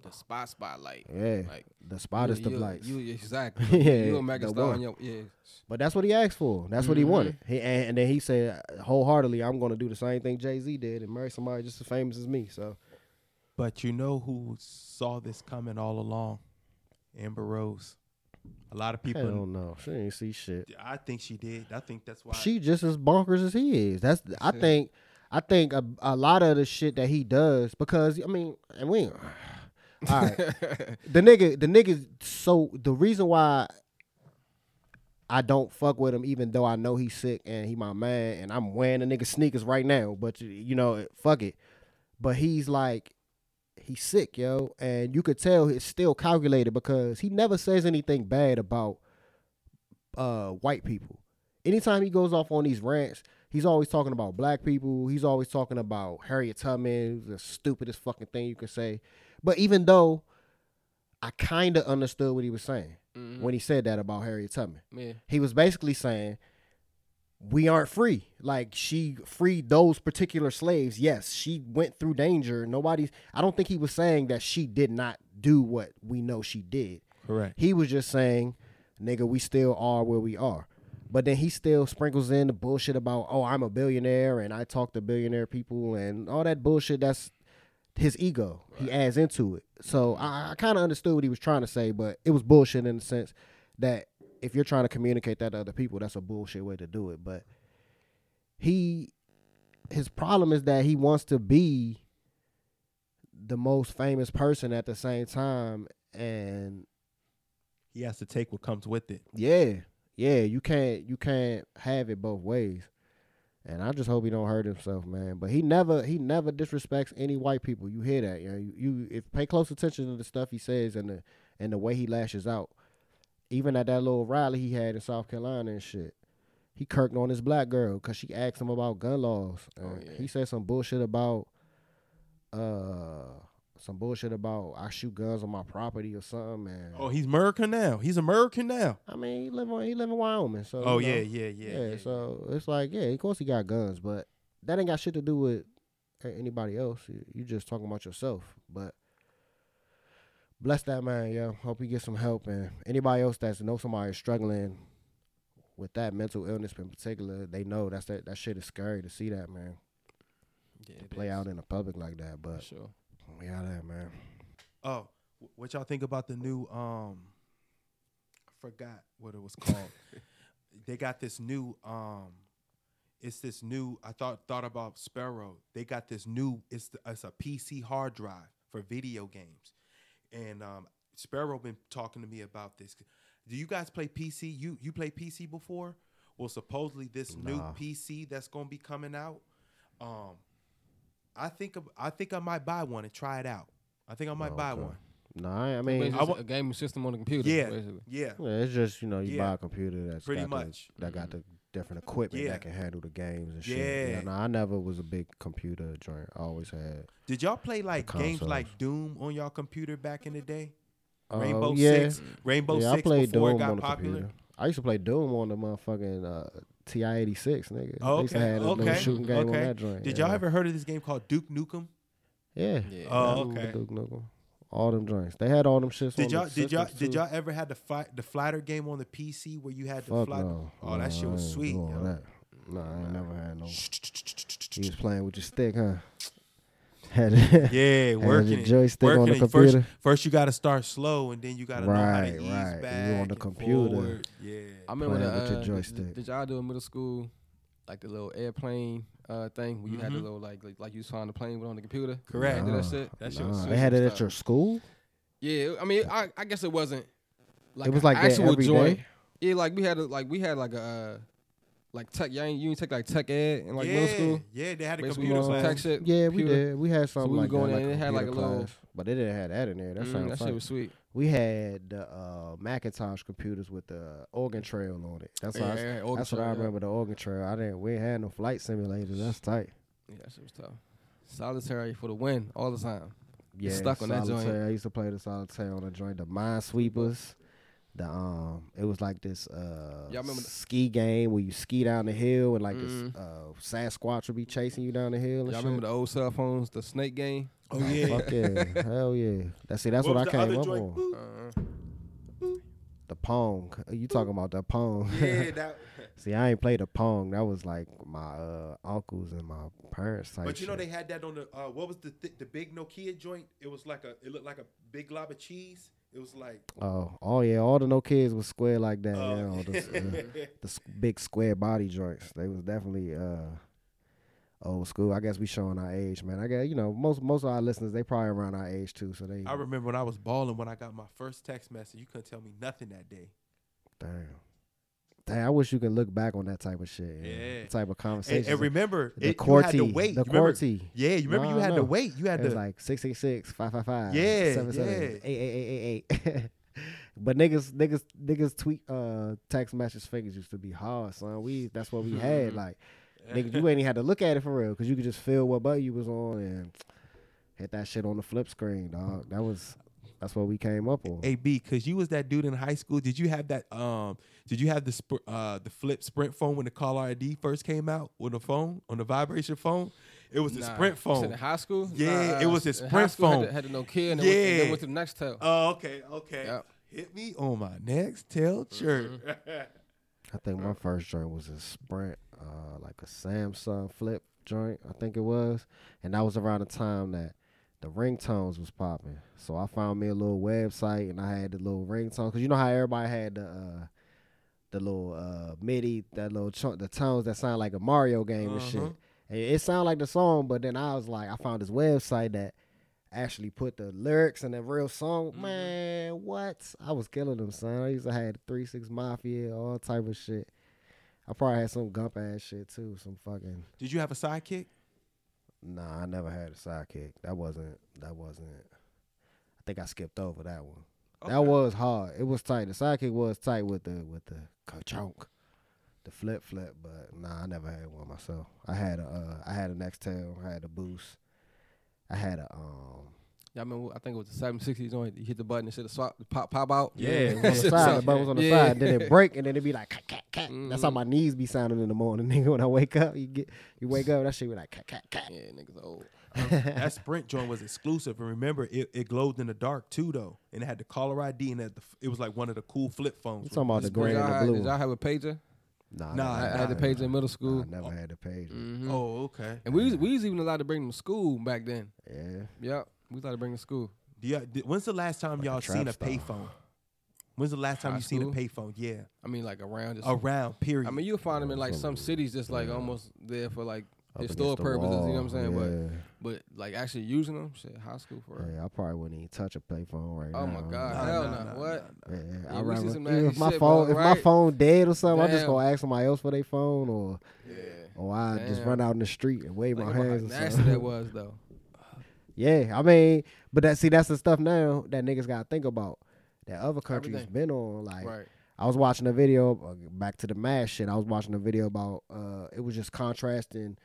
the spot spotlight. Yeah, Like the spot is the you, lights. You exactly. Yeah, [laughs] you a the mega star on your yeah. But that's what he asked for. That's what he Mhm. wanted. He and, and then he said wholeheartedly, "I'm going to do the same thing Jay Z did and marry somebody just as famous as me." So But you know who saw this coming all along? Amber Rose. A lot of people. hell no, she ain't see shit. I think she did. I think that's why. She just as bonkers as he is. That's I Shit. think. I think a, a lot of the shit that he does because I mean, and we. Ain't- All right, [laughs] the nigga, the nigga. So the reason why I don't fuck with him, even though I know he's sick and he my man, and I'm wearing the nigga sneakers right now. But you know, fuck it. But he's like, he's sick, yo, and you could tell it's still calculated because he never says anything bad about uh white people. Anytime he goes off on these rants, he's always talking about black people. He's always talking about Harriet Tubman, the stupidest fucking thing you could say. But even though I kind of understood what he was saying Mhm. when he said that about Harriet Tubman, yeah. he was basically saying we aren't free. Like she freed those particular slaves. Yes, she went through danger. Nobody's. I don't think he was saying that she did not do what we know she did. correct. He was just saying, nigga, we still are where we are. But then he still sprinkles in the bullshit about, oh, I'm a billionaire and I talk to billionaire people and all that bullshit. That's his ego. He adds into it. So I, I kind of understood what he was trying to say, but it was bullshit in the sense that if you're trying to communicate that to other people, that's a bullshit way to do it. But he, his problem is that he wants to be the most famous person at the same time and He has to take what comes with it. yeah, yeah, you can't you can't have it both ways. And I just hope he don't hurt himself, man. But he never he never disrespects any white people. You hear that? You know, you, you if pay close attention to the stuff he says and the and the way he lashes out. Even at that little rally he had in South Carolina and shit. He kirked on his black girl because she asked him about gun laws. Oh, yeah. He said some bullshit about uh some bullshit about I shoot guns on my property or something. And Oh, he's American now. He's American now. I mean, he live on he live in Wyoming, so Oh you know, yeah, yeah, yeah, yeah, So it's like, yeah, of course he got guns, but that ain't got shit to do with anybody else. You, just talking about yourself. But bless that man, yo. Hope he get some help, and anybody else that's know somebody struggling with that mental illness in particular, they know that's that that shit is scary to see that man yeah it play is, out in the public like that. for But sure. We out there, man. Oh, what y'all think about the new? Um, I forgot what it was called. [laughs] they got this new. Um, it's this new. I thought thought about Sparrow. They got this new. It's the, it's a PC hard drive for video games, and um, Sparrow been talking to me about this. Do you guys play PC? You you play PC before? Well, supposedly this new PC that's gonna be coming out. Um, I think I think I might buy one and try it out. I think I might buy Okay. one. No, I, I Basically mean, I just wa- a gaming system on the computer. Yeah, basically. yeah. yeah, it's just you know you Yeah. buy a computer that's Pretty got much. the, that got the different equipment Yeah. that can handle the games and shit. Yeah. Yeah, no, I never was a big computer joint. I always had Did y'all play like games consoles. like Doom on y'all computer back in the day? Uh, Rainbow yeah. Six, Rainbow yeah, I played before Doom it got on the popular. computer. I used to play Doom on the motherfucking uh, TI eighty six, nigga. Oh, I used to okay, have a little okay, shooting game on okay. that joint. Did y'all ever heard of this game called Duke Nukem? Yeah. Yeah. Oh, okay. Duke Nukem. All them joints. They had all them shits. Did on y'all did y'all systems, did y'all ever had the fight the flatter game on the PC where you had to Fuck fly? no. Oh, that shit was sweet. doing yo. that. No, I ain't never had no. You was playing with your stick, huh? Had it- Yeah, [laughs] had working your it, joystick on working the it. First, computer. first you got to start slow, and then you got to know how Right, to ease right. You on the computer. forward. Yeah. I remember Playing the, with your uh, joystick. Did, did y'all do in middle school, like the little airplane uh, thing where you had the Mhm. little like like, like you was flying the plane with on the computer? Correct. You did that Nah, shit. That shit nah, was they had it at your school. Yeah, I mean, I, I guess it wasn't. Like it was a like that actual every joint. day? Yeah, like we had a, like we had like a uh, like tech. You ain't you ain't take like tech ed in like yeah, middle school. Yeah, they had a Basically, computer some class. tech shit. Yeah, we computer. did. We had something we would like go in that, there and it had, like, computer a little- class, but they didn't have that in there. That Mm, sounds that shit was sweet. We had the uh, Macintosh computers with the Oregon Trail on it. That's Yeah, what I, yeah, yeah, that's orchestra, what I yeah. remember. The Oregon Trail. I didn't. We had no flight simulators. That's tight. Yeah, that shit was tough. Solitary for the win all the time. Yeah, stuck on that joint. I used to play the solitaire on the joint. The Minesweepers, the um, it was like this uh Y'all remember the- ski game where you ski down the hill and like this uh Sasquatch would be chasing you down the hill. And Y'all shit. remember the old cell phones, the snake game? Oh yeah. Fuck yeah, [laughs] hell yeah. That's see, that's what, was I came other up joint? on. The pong. You talking about the pong? Yeah, [laughs] that. see, I ain't played the pong. That was like my uh, uncles and my parents. Type But you know shit. they had that on the uh, what was the th- the big Nokia joint? It was like a it looked like a big glob of cheese. It was like Oh, oh yeah, all the Nokias was square like that. Oh. you know, the, uh, [laughs] the big square body joints. They was definitely uh, old school. I guess we showing our age, man. I guess you know most most of our listeners they probably around our age too. So they I remember when I was balling when I got my first text message. You couldn't tell me nothing that day. damn. Damn, I wish you could look back on that type of shit. Yeah, type of conversation. and remember, the it, you had to wait. the remember-. Yeah, you remember No, you had to wait. You had It was to. like 666 555 Yeah, 778 yeah. 8888. [laughs] But niggas, niggas, niggas tweet uh text message figures used to be hard, son. We that's what we [laughs] had. Like niggas, you ain't even had to look at it for real because you could just feel what button you was on and hit that shit on the flip screen, dog. That was that's what we came up on. A B, cause you was that dude in high school. Did you have that? Um, did you have the sp- uh the flip Sprint phone when the caller ID first came out with the phone on the vibration phone? It was the Nah. Sprint You said phone. in high school? Yeah, Nah, it was a Sprint high phone. Had, to, had to know kid and, then went, Yeah. then went to the Nextel. Oh, okay, okay. Yep. Hit me on my Nextel chirp. [laughs] I think my first joint was a Sprint, uh, like a Samsung flip joint. I think it was, and that was around the time that the ringtones was popping. So I found me a little website, and I had the little ringtone. Cause you know how everybody had the uh, the little uh, MIDI, that little chunk, the tones that sound like a Mario game and shit. Uh-huh. And it sounded like the song, but then I was like, I found this website that actually put the lyrics in the real song. Mm-hmm. Man, what? I was killing them, son. I used to have three six mafia, all type of shit. I probably had some gump ass shit too. Some fucking Did you have a sidekick? Nah. I never had a sidekick. That wasn't. That wasn't. I think I skipped over that one. That was hard. It was tight. The sidekick was tight with the with the ka-chonk, the flip flip. But nah, I never had one myself. I had a uh, I had a Nextel. I had a boost. I had a um. Y'all remember? I think it was the 760 joint. You hit the button and shit, swap, pop, pop out. Yeah. It was on the [laughs] side. The button was on the Yeah. side. Then it [laughs] break, and then it be like cat cat cat. That's how Mhm. my knees be sounding in the morning, [laughs] nigga. When I wake up, you get you wake up, that shit be like cat cat cat. Yeah, niggas old. [laughs] [laughs] that Sprint joint was exclusive, and remember, it, it glowed in the dark too, though, and it had the caller ID, and it, had the, it was like one of the cool flip phones. You talking about the Did green and the blue? did y'all have a pager? Nah, Nah, I, never I had the that. pager in middle school. Nah, I never had the page. Mhm. Oh, okay. And we was, we was even allowed to bring them to school back then. Yeah. Yep. We was allowed to bring them to school. Do y'all, did, when's the last time Like y'all trap seen a star. payphone? When's the last time High you seen a school? payphone? Yeah, I mean, like around just. around. Period. I mean, you'll find them in like Some- some cities just like yeah. almost there for like Up historic against the purposes. You know what I'm wall, saying? Yeah. But but like actually using them, shit, high school for. real. Yeah, I probably wouldn't even touch a payphone right now. Oh my God, Nah, hell nah, no! nah, what? nah, nah. Yeah, Yeah, I we see rather, some even nasty if my shit, phone, bro, if my right? phone dead or something, I'm just Damn. gonna ask somebody else for their phone, or Yeah. or I just Damn. run out in the street and wave Think my about how hands. or nasty something. that was though. [laughs] Yeah, I mean, but that see, that's the stuff now that niggas gotta think about. That other countries Everything. been on. Like, Right. I was watching a video uh, back to the mass shit. I was watching a video about uh, it was just contrasting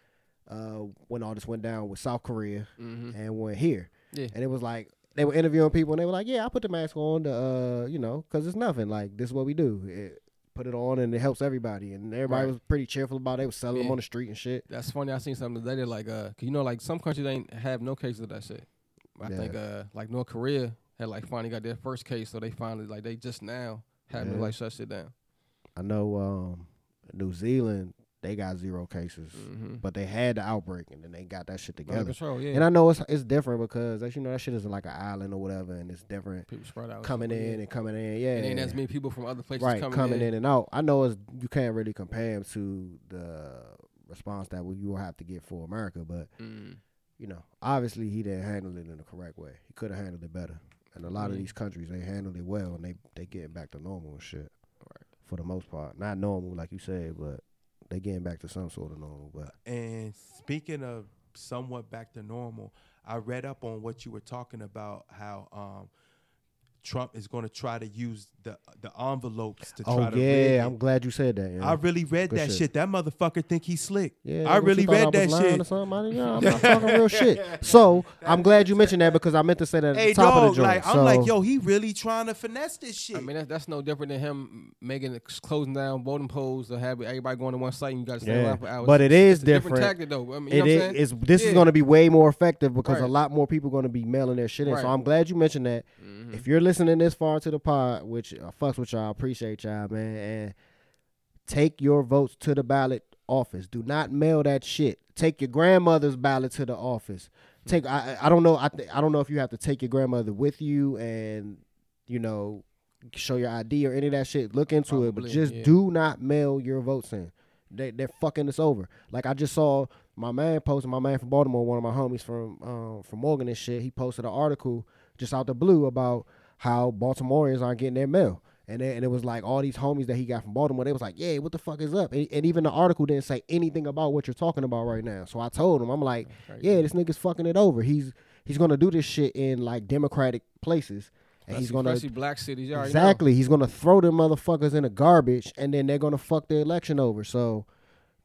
uh, when all this went down with South Korea Mm-hmm. and went here, Yeah. and it was like they were interviewing people and they were like, "Yeah, I put the mask on to, uh, you know, because it's nothing. Like this is what we do. It, put it on and it helps everybody." And everybody Right. was pretty cheerful about it. They was selling them on the street and shit. That's funny. I seen something today. That like, uh, 'cause you know, like some countries ain't have no cases of that shit. I Yeah. think, uh, like North Korea had like finally got their first case, so they finally like they just now having to Yeah. like shut shit down. I know um, New Zealand they got zero cases, Mm-hmm. but they had the outbreak and then they got that shit together. control, yeah. And I know it's it's different because as you know that shit isn't like an island or whatever, and it's different People spread out coming yeah. in and coming in. Yeah, It ain't as many people from other places right coming, coming in. in and out. I know it's you can't really compare him to the response that you will have to get for America, but Mm. you know, obviously he didn't handle it in the correct way. He could have handled it better. And a lot of these countries they handled it well and they they getting back to normal and shit. Right. For the most part, not normal like you said, but they getting back to some sort of normal. But And speaking of somewhat back to normal, I read up on what you were talking about, how um, Trump is going to try to use the the envelopes to Oh try to rig it. yeah, I'm glad you said that. Yeah. I really read Good that shit. shit. That motherfucker think he's slick. Yeah, I really you thought I that shit. Or something? I, yeah, I'm [laughs] not talking real shit. So I'm glad you mentioned that because I meant to say that at Hey the top dog, of the joint. like I'm like, yo, he really trying to finesse this shit. I mean, that's, that's no different than him making it closing down voting polls to have everybody going to one site and you got to stay Yeah. around for hours. But it It's- is it's a different. different. tactic though. I mean, you it know what I'm is. saying? It's, this is going to be way more effective because a lot more people going to be mailing their shit in. So I'm glad you mentioned that. Mhm. If you're listening this far to the pod, which uh, fucks with y'all, I appreciate y'all, man. And take your votes to the ballot office. Do not mail that shit. Take your grandmother's ballot to the office. Take. I. I don't know. I. Th- I don't know if you have to take your grandmother with you and you know show your ID or any of that shit. Look into it, but just yeah. do not mail your votes in. They they're fucking us over. Like I just saw my man posting. My man from Baltimore, one of my homies from um, from Morgan and shit. He posted an article just out the blue about how Baltimoreans aren't getting their mail. And then, and it was like all these homies that he got from Baltimore. They was like, "Yeah, what the fuck is up?" And, and even the article didn't say anything about what you're talking about right now. So I told him, I'm like, "Yeah, this nigga's fucking it over. He's he's gonna do this shit in like democratic places, and he's gonna especially black cities. Already know. exactly he's gonna throw them motherfuckers in the garbage, and then they're gonna fuck the election over. So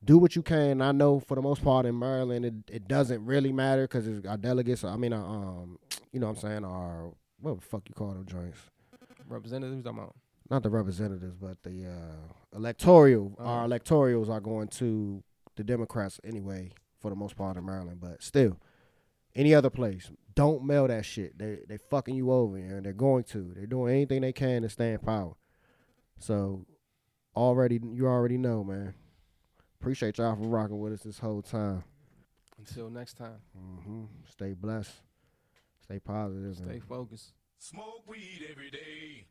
do what you can. I know for the most part in Maryland, it, it doesn't really matter because our delegates. I mean, uh, um, you know what I'm saying? Our what the fuck you call them joints? Representatives, I'm out. Not the representatives, but the uh, electoral. Oh. Our electorals are going to the Democrats anyway, for the most part in Maryland. But still, any other place, don't mail that shit. They they fucking you over, and they're going to. They're doing anything they can to stay in power. So already, you already know, man. Appreciate y'all for rocking with us this whole time. Until next time, hmm Stay blessed. Stay positive. and stay focused. Smoke weed every day.